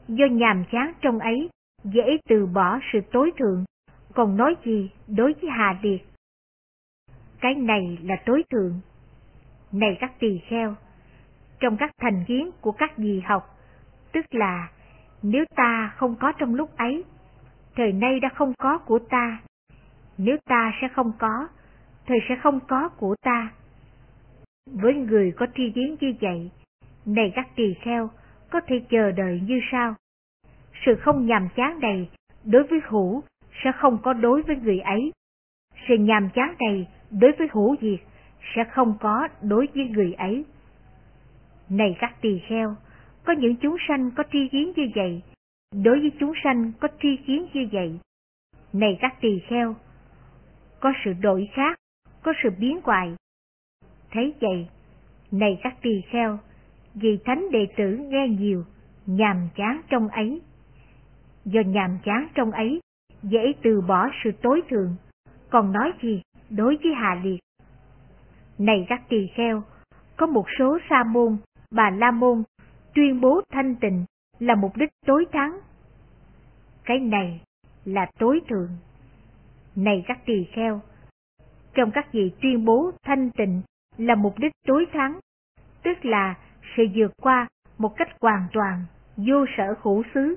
do nhàm chán trong ấy, dễ từ bỏ sự tối thượng, còn nói gì đối với Hà Liệt? Cái này là tối thượng. Này các tỳ kheo, trong các thành kiến của các dì học, tức là nếu ta không có trong lúc ấy, thời nay đã không có của ta, nếu ta sẽ không có, thời sẽ không có của ta. Với người có tri kiến như vậy, này các tỳ kheo, có thể chờ đợi như sau. Sự không nhàm chán này đối với hữu sẽ không có đối với người ấy. Sự nhàm chán này đối với hữu diệt sẽ không có đối với người ấy. Này các tỳ kheo, có những chúng sanh có tri kiến như vậy, đối với chúng sanh có tri kiến như vậy. Này các tỳ kheo, có sự đổi khác, có sự biến hoại. Thấy vậy, này các tỳ kheo, vì thánh đệ tử nghe nhiều, nhàm chán trong ấy. Do nhàm chán trong ấy, dễ từ bỏ sự tối thượng, còn nói gì đối với Hà Liệt. Này các tỳ kheo, có một số sa môn, bà la môn tuyên bố thanh tịnh là mục đích tối thắng. Cái này là tối thượng. Này các tỳ kheo, trong các vị tuyên bố thanh tịnh là mục đích tối thắng, tức là sự vượt qua một cách hoàn toàn, vô sở hữu xứ,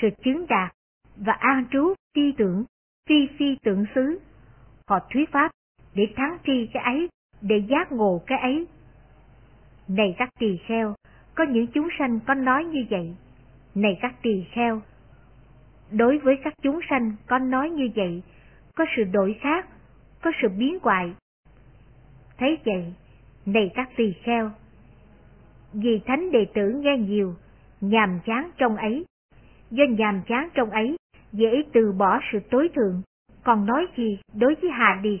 sự chứng đạt và an trú tri tưởng, phi phi tưởng xứ. Họ thuyết pháp để thắng tri cái ấy, để giác ngộ cái ấy. Này các tỳ kheo, có những chúng sanh có nói như vậy. Này các tỳ kheo, đối với các chúng sanh có nói như vậy, có sự đổi khác, có sự biến hoại. Thấy vậy, này các tỳ kheo, vì thánh đệ tử nghe nhiều, nhàm chán trong ấy, do nhàm chán trong ấy, dễ từ bỏ sự tối thượng, còn nói gì đối với Hà Điệt?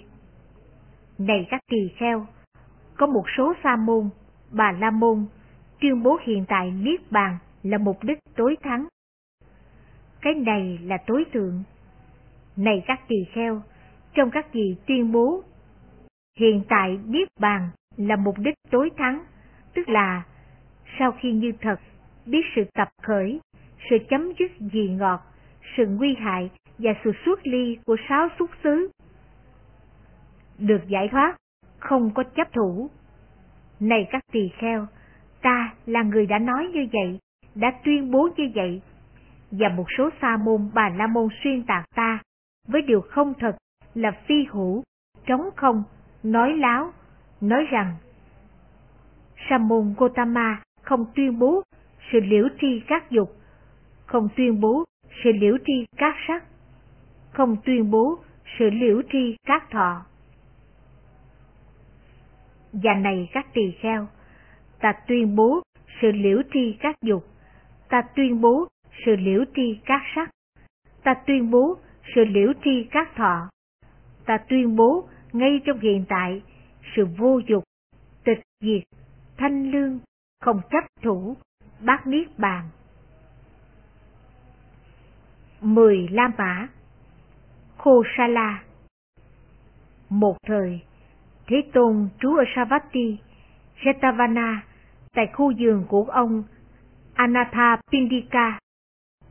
Này các tỳ kheo, có một số sa môn, bà la môn, tuyên bố hiện tại Niết Bàn là mục đích tối thắng. Cái này là tối thượng. Này các tỳ kheo, trong các vị tuyên bố, hiện tại Niết Bàn là mục đích tối thắng, tức là sau khi như thật biết sự tập khởi, sự chấm dứt gì ngọt, sự nguy hại và sự xuất ly của sáu xúc xứ. Được giải thoát, không có chấp thủ. Này các tỳ kheo, ta là người đã nói như vậy, đã tuyên bố như vậy, và một số sa môn bà la môn xuyên tạc ta với điều không thật là phi hữu, trống không, nói láo, nói rằng sa môn Gotama không tuyên bố sự liễu tri các dục, không tuyên bố sự liễu tri các sắc, không tuyên bố sự liễu tri các thọ. Và này các tỳ kheo, ta tuyên bố sự liễu tri các dục, ta tuyên bố sự liễu tri các sắc, ta tuyên bố sự liễu tri các thọ, ta tuyên bố ngay trong hiện tại sự vô dục, tịch diệt, thanh lương, không chấp thủ, bát niết bàn. Mười La Mã Khô Sa La Một thời, Thế Tôn trú ở Savatthi, Jetavana, tại khu vườn của ông Anatha Pindika.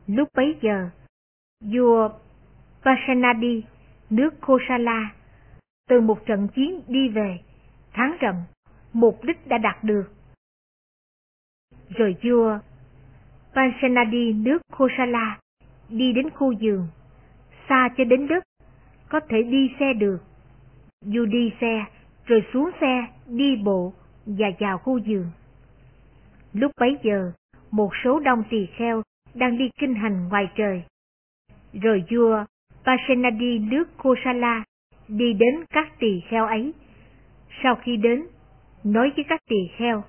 Lúc bấy giờ, vua Pasenadi, nước Kosala, từ một trận chiến đi về, thắng trận, mục đích đã đạt được. Rồi vua Pasenadi nước Kosala đi đến khu vườn, xa cho đến đất, có thể đi xe được. Du đi xe, rồi xuống xe, đi bộ và vào khu vườn. Lúc bấy giờ, một số đông tỳ kheo đang đi kinh hành ngoài trời. Rồi vua Pasenadi nước Kosala đi đến các tỳ kheo ấy. Sau khi đến, nói với các tỳ kheo.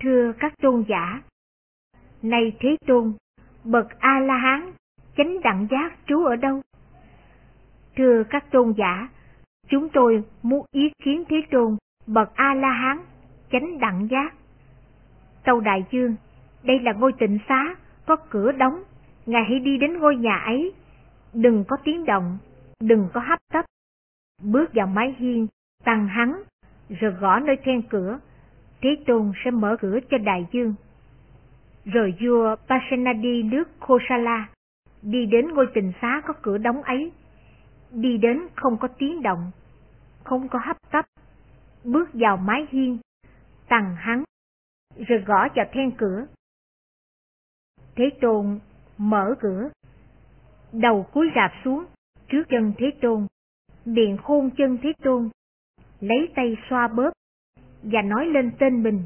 Thưa các tôn giả, nay Thế Tôn, bậc A-la-hán, chánh đẳng giác trú ở đâu? Thưa các tôn giả, chúng tôi muốn ý kiến Thế Tôn, bậc A-la-hán, chánh đẳng giác. Tâu Đại Dương, đây là ngôi tịnh xá, có cửa đóng, Ngài hãy đi đến ngôi nhà ấy, đừng có tiếng động, đừng có hấp tấp. Bước vào mái hiên, tăng hắn, rồi gõ nơi then cửa, Thế Tôn sẽ mở cửa cho đại dương. Rồi vua Pasenadi nước Kosala đi đến ngôi tình xá có cửa đóng ấy, đi đến không có tiếng động, không có hấp tấp, bước vào mái hiên, tằng hắn, rồi gõ vào then cửa. Thế Tôn mở cửa, đầu cúi rạp xuống trước chân Thế Tôn, miệng khôn chân Thế Tôn, lấy tay xoa bóp và nói lên tên mình.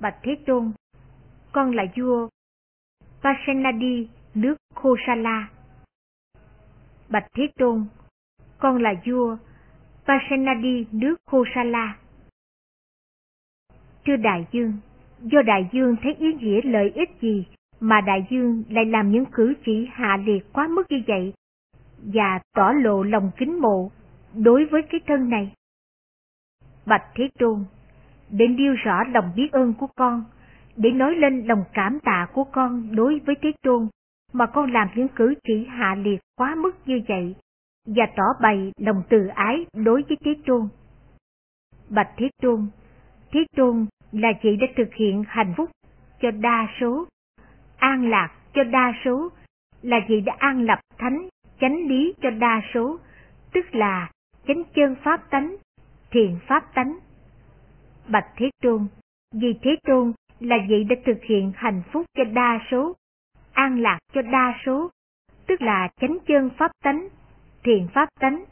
Bạch Thế Tôn, con là vua Pasenadi nước Kosala. Bạch Thế Tôn, con là vua Pasenadi nước Kosala. Thưa Đại Dương, do Đại Dương thấy ý nghĩa lợi ích gì mà Đại Dương lại làm những cử chỉ hạ liệt quá mức như vậy và tỏ lộ lòng kính mộ đối với cái thân này. Bạch Thế Tôn, để điêu rõ lòng biết ơn của con, để nói lên lòng cảm tạ của con đối với Thế Tôn, mà con làm những cử chỉ hạ liệt quá mức như vậy, và tỏ bày lòng từ ái đối với Thế Tôn. Bạch Thế Tôn, Thế Tôn là chị đã thực hiện hạnh phúc cho đa số, an lạc cho đa số, là chị đã an lập thánh, chánh lý cho đa số, tức là chánh chân pháp tánh, thiện pháp tánh. Bạch Thế Tôn, vì Thế Tôn là vậy đã thực hiện hạnh phúc cho đa số, an lạc cho đa số, tức là chánh chân pháp tánh, thiện pháp tánh.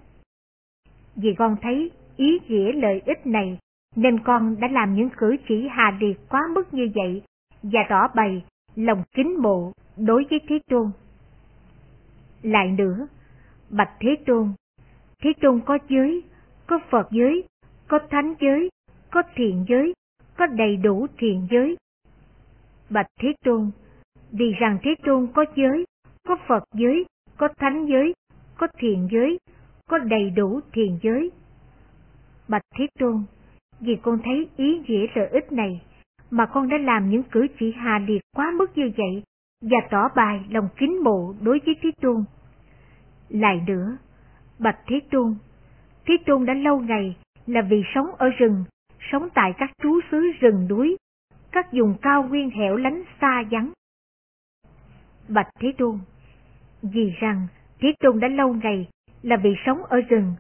Vì con thấy ý nghĩa lợi ích này, nên con đã làm những cử chỉ hà liệt quá mức như vậy, và rõ bày lòng kính mộ đối với Thế Tôn. Lại nữa, Bạch Thế Tôn, Thế Tôn có giới, có Phật giới, có thánh giới, có thiện giới, có đầy đủ thiện giới. Bạch Thế Tôn, vì rằng Thế Tôn có giới, có Phật giới, có thánh giới, có thiện giới, có đầy đủ thiện giới. Bạch Thế Tôn, vì con thấy ý nghĩa lợi ích này, mà con đã làm những cử chỉ hà liệt quá mức như vậy, và tỏ bài lòng kính mộ đối với Thế Tôn. Lại nữa, Bạch Thế Tôn, Thế Tôn đã lâu ngày là vì sống ở rừng, sống tại các trú xứ rừng núi, các vùng cao nguyên hẻo lánh xa vắng. Bạch Thế Tôn, vì rằng Thế Tôn đã lâu ngày là vì sống ở rừng,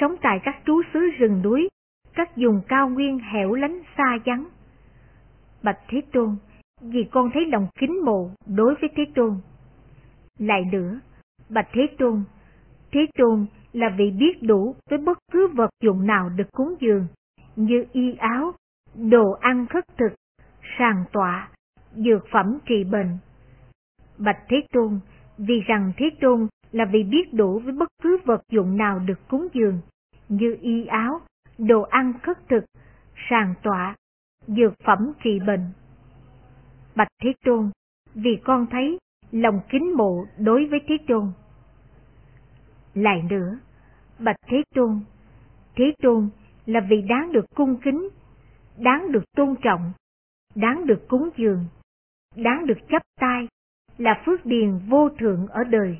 sống tại các trú xứ rừng núi, các vùng cao nguyên hẻo lánh xa vắng. Bạch Thế Tôn, vì con thấy lòng kính mộ đối với Thế Tôn. Lại nữa, Bạch Thế Tôn, Thế Tôn là vì biết đủ với bất cứ vật dụng nào được cúng dường, như y áo, đồ ăn khất thực, sàng tọa, dược phẩm trị bệnh. Bạch Thế Tôn, vì rằng Thế Tôn là vì biết đủ với bất cứ vật dụng nào được cúng dường, như y áo, đồ ăn khất thực, sàng tọa, dược phẩm trị bệnh. Bạch Thế Tôn, vì con thấy lòng kính mộ đối với Thế Tôn. Lại nữa, Bạch Thế Tôn, Thế Tôn là vì đáng được cung kính, đáng được tôn trọng, đáng được cúng dường, đáng được chấp tay, là phước điền vô thượng ở đời.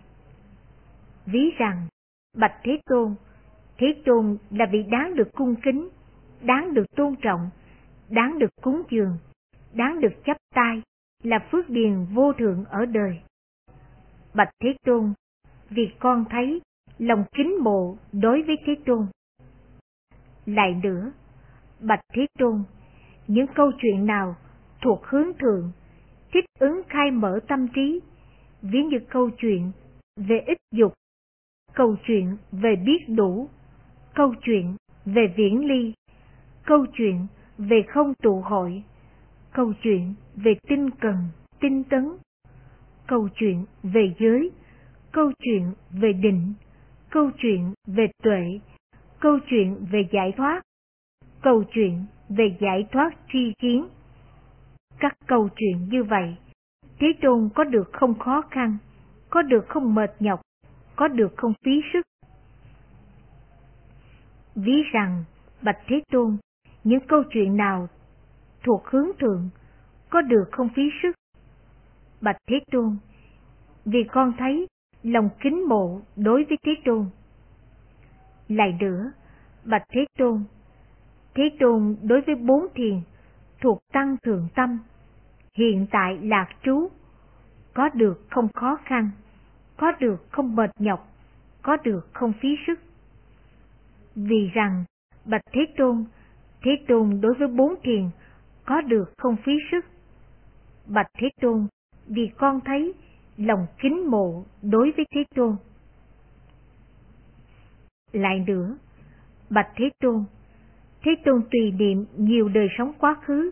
Ví rằng, Bạch Thế Tôn, Thế Tôn là vị đáng được cung kính, đáng được tôn trọng, đáng được cúng dường, đáng được chấp tay, là phước điền vô thượng ở đời. Bạch Thế Tôn, vì con thấy lòng kính mộ đối với Thế Tôn. Lại nữa, Bạch Thế Tôn, những câu chuyện nào thuộc hướng thượng, thích ứng khai mở tâm trí, ví như câu chuyện về ích dục, câu chuyện về biết đủ, câu chuyện về viễn ly, câu chuyện về không tụ hội, câu chuyện về tinh cần, tinh tấn, câu chuyện về giới, câu chuyện về định, câu chuyện về tuệ, câu chuyện về giải thoát, câu chuyện về giải thoát tri kiến. Các câu chuyện như vậy, Thế Tôn có được không khó khăn, có được không mệt nhọc, có được không phí sức. Ví rằng, Bạch Thế Tôn, những câu chuyện nào thuộc hướng thượng, có được không phí sức. Bạch Thế Tôn, vì con thấy lòng kính mộ đối với Thế Tôn. Lại nữa, Bạch Thế Tôn, Thế Tôn đối với bốn thiền thuộc tăng thượng tâm, hiện tại lạc trú, có được không khó khăn, có được không mệt nhọc, có được không phí sức. Vì rằng, Bạch Thế Tôn, Thế Tôn đối với bốn thiền có được không phí sức. Bạch Thế Tôn, vì con thấy lòng kính mộ đối với Thế Tôn. Lại nữa, Bạch Thế Tôn, Thế Tôn tùy niệm nhiều đời sống quá khứ,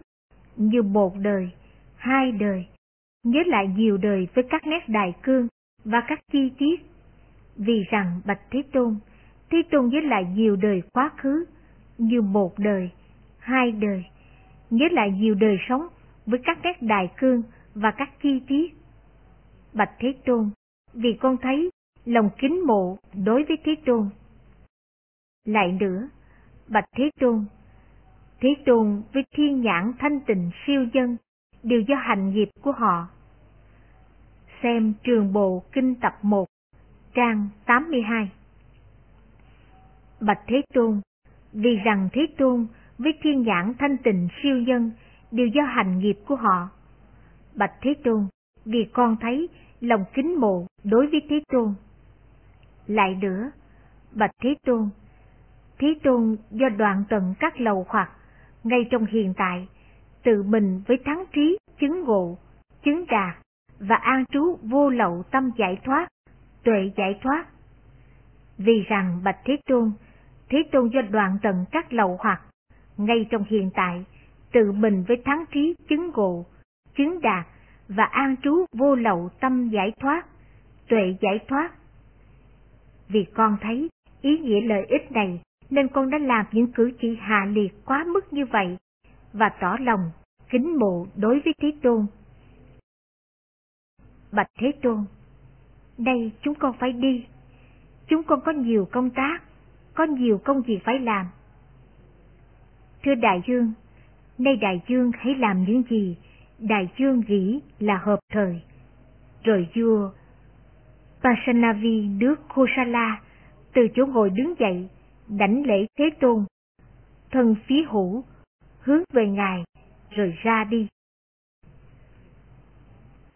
như một đời, hai đời, nhớ lại nhiều đời với các nét đại cương và các chi tiết. Vì rằng Bạch Thế Tôn, Thế Tôn nhớ lại nhiều đời quá khứ, như một đời, hai đời, nhớ lại nhiều đời sống với các nét đại cương và các chi tiết. Bạch Thế Tôn, vì con thấy lòng kính mộ đối với Thế Tôn. Lại nữa, Bạch Thế Tôn, Thế Tôn với thiên nhãn thanh tịnh siêu dân đều do hành nghiệp của họ. Xem trường bộ kinh tập 1, trang 82. Bạch Thế Tôn, vì rằng Thế Tôn với thiên nhãn thanh tịnh siêu dân đều do hành nghiệp của họ. Bạch Thế Tôn, vì con thấy lòng kính mộ đối với Thế Tôn. Lại nữa, Bạch Thế Tôn, thí Tôn do đoạn tận các lầu hoặc, ngay trong hiện tại, tự mình với thắng trí, chứng ngộ, chứng đạt và an trú vô lậu tâm giải thoát, tuệ giải thoát. Vì rằng Bạch Thế Tôn, Thế Tôn do đoạn tận các lầu hoặc, ngay trong hiện tại, tự mình với thắng trí, chứng ngộ, chứng đạt và an trú vô lậu tâm giải thoát, tuệ giải thoát. Vì con thấy ý nghĩa lợi ích này nên con đã làm những cử chỉ hạ liệt quá mức như vậy và tỏ lòng kính mộ đối với Thế Tôn. Bạch Thế Tôn, đây chúng con phải đi. Chúng con có nhiều công tác, có nhiều công việc phải làm. Thưa Đại Dương, nay Đại Dương hãy làm những gì Đại Dương nghĩ là hợp thời. Rồi vua Pasanavi nước Kosala từ chỗ ngồi đứng dậy, đảnh lễ Thế Tôn. Thân phí hữu, hướng về Ngài, rồi ra đi.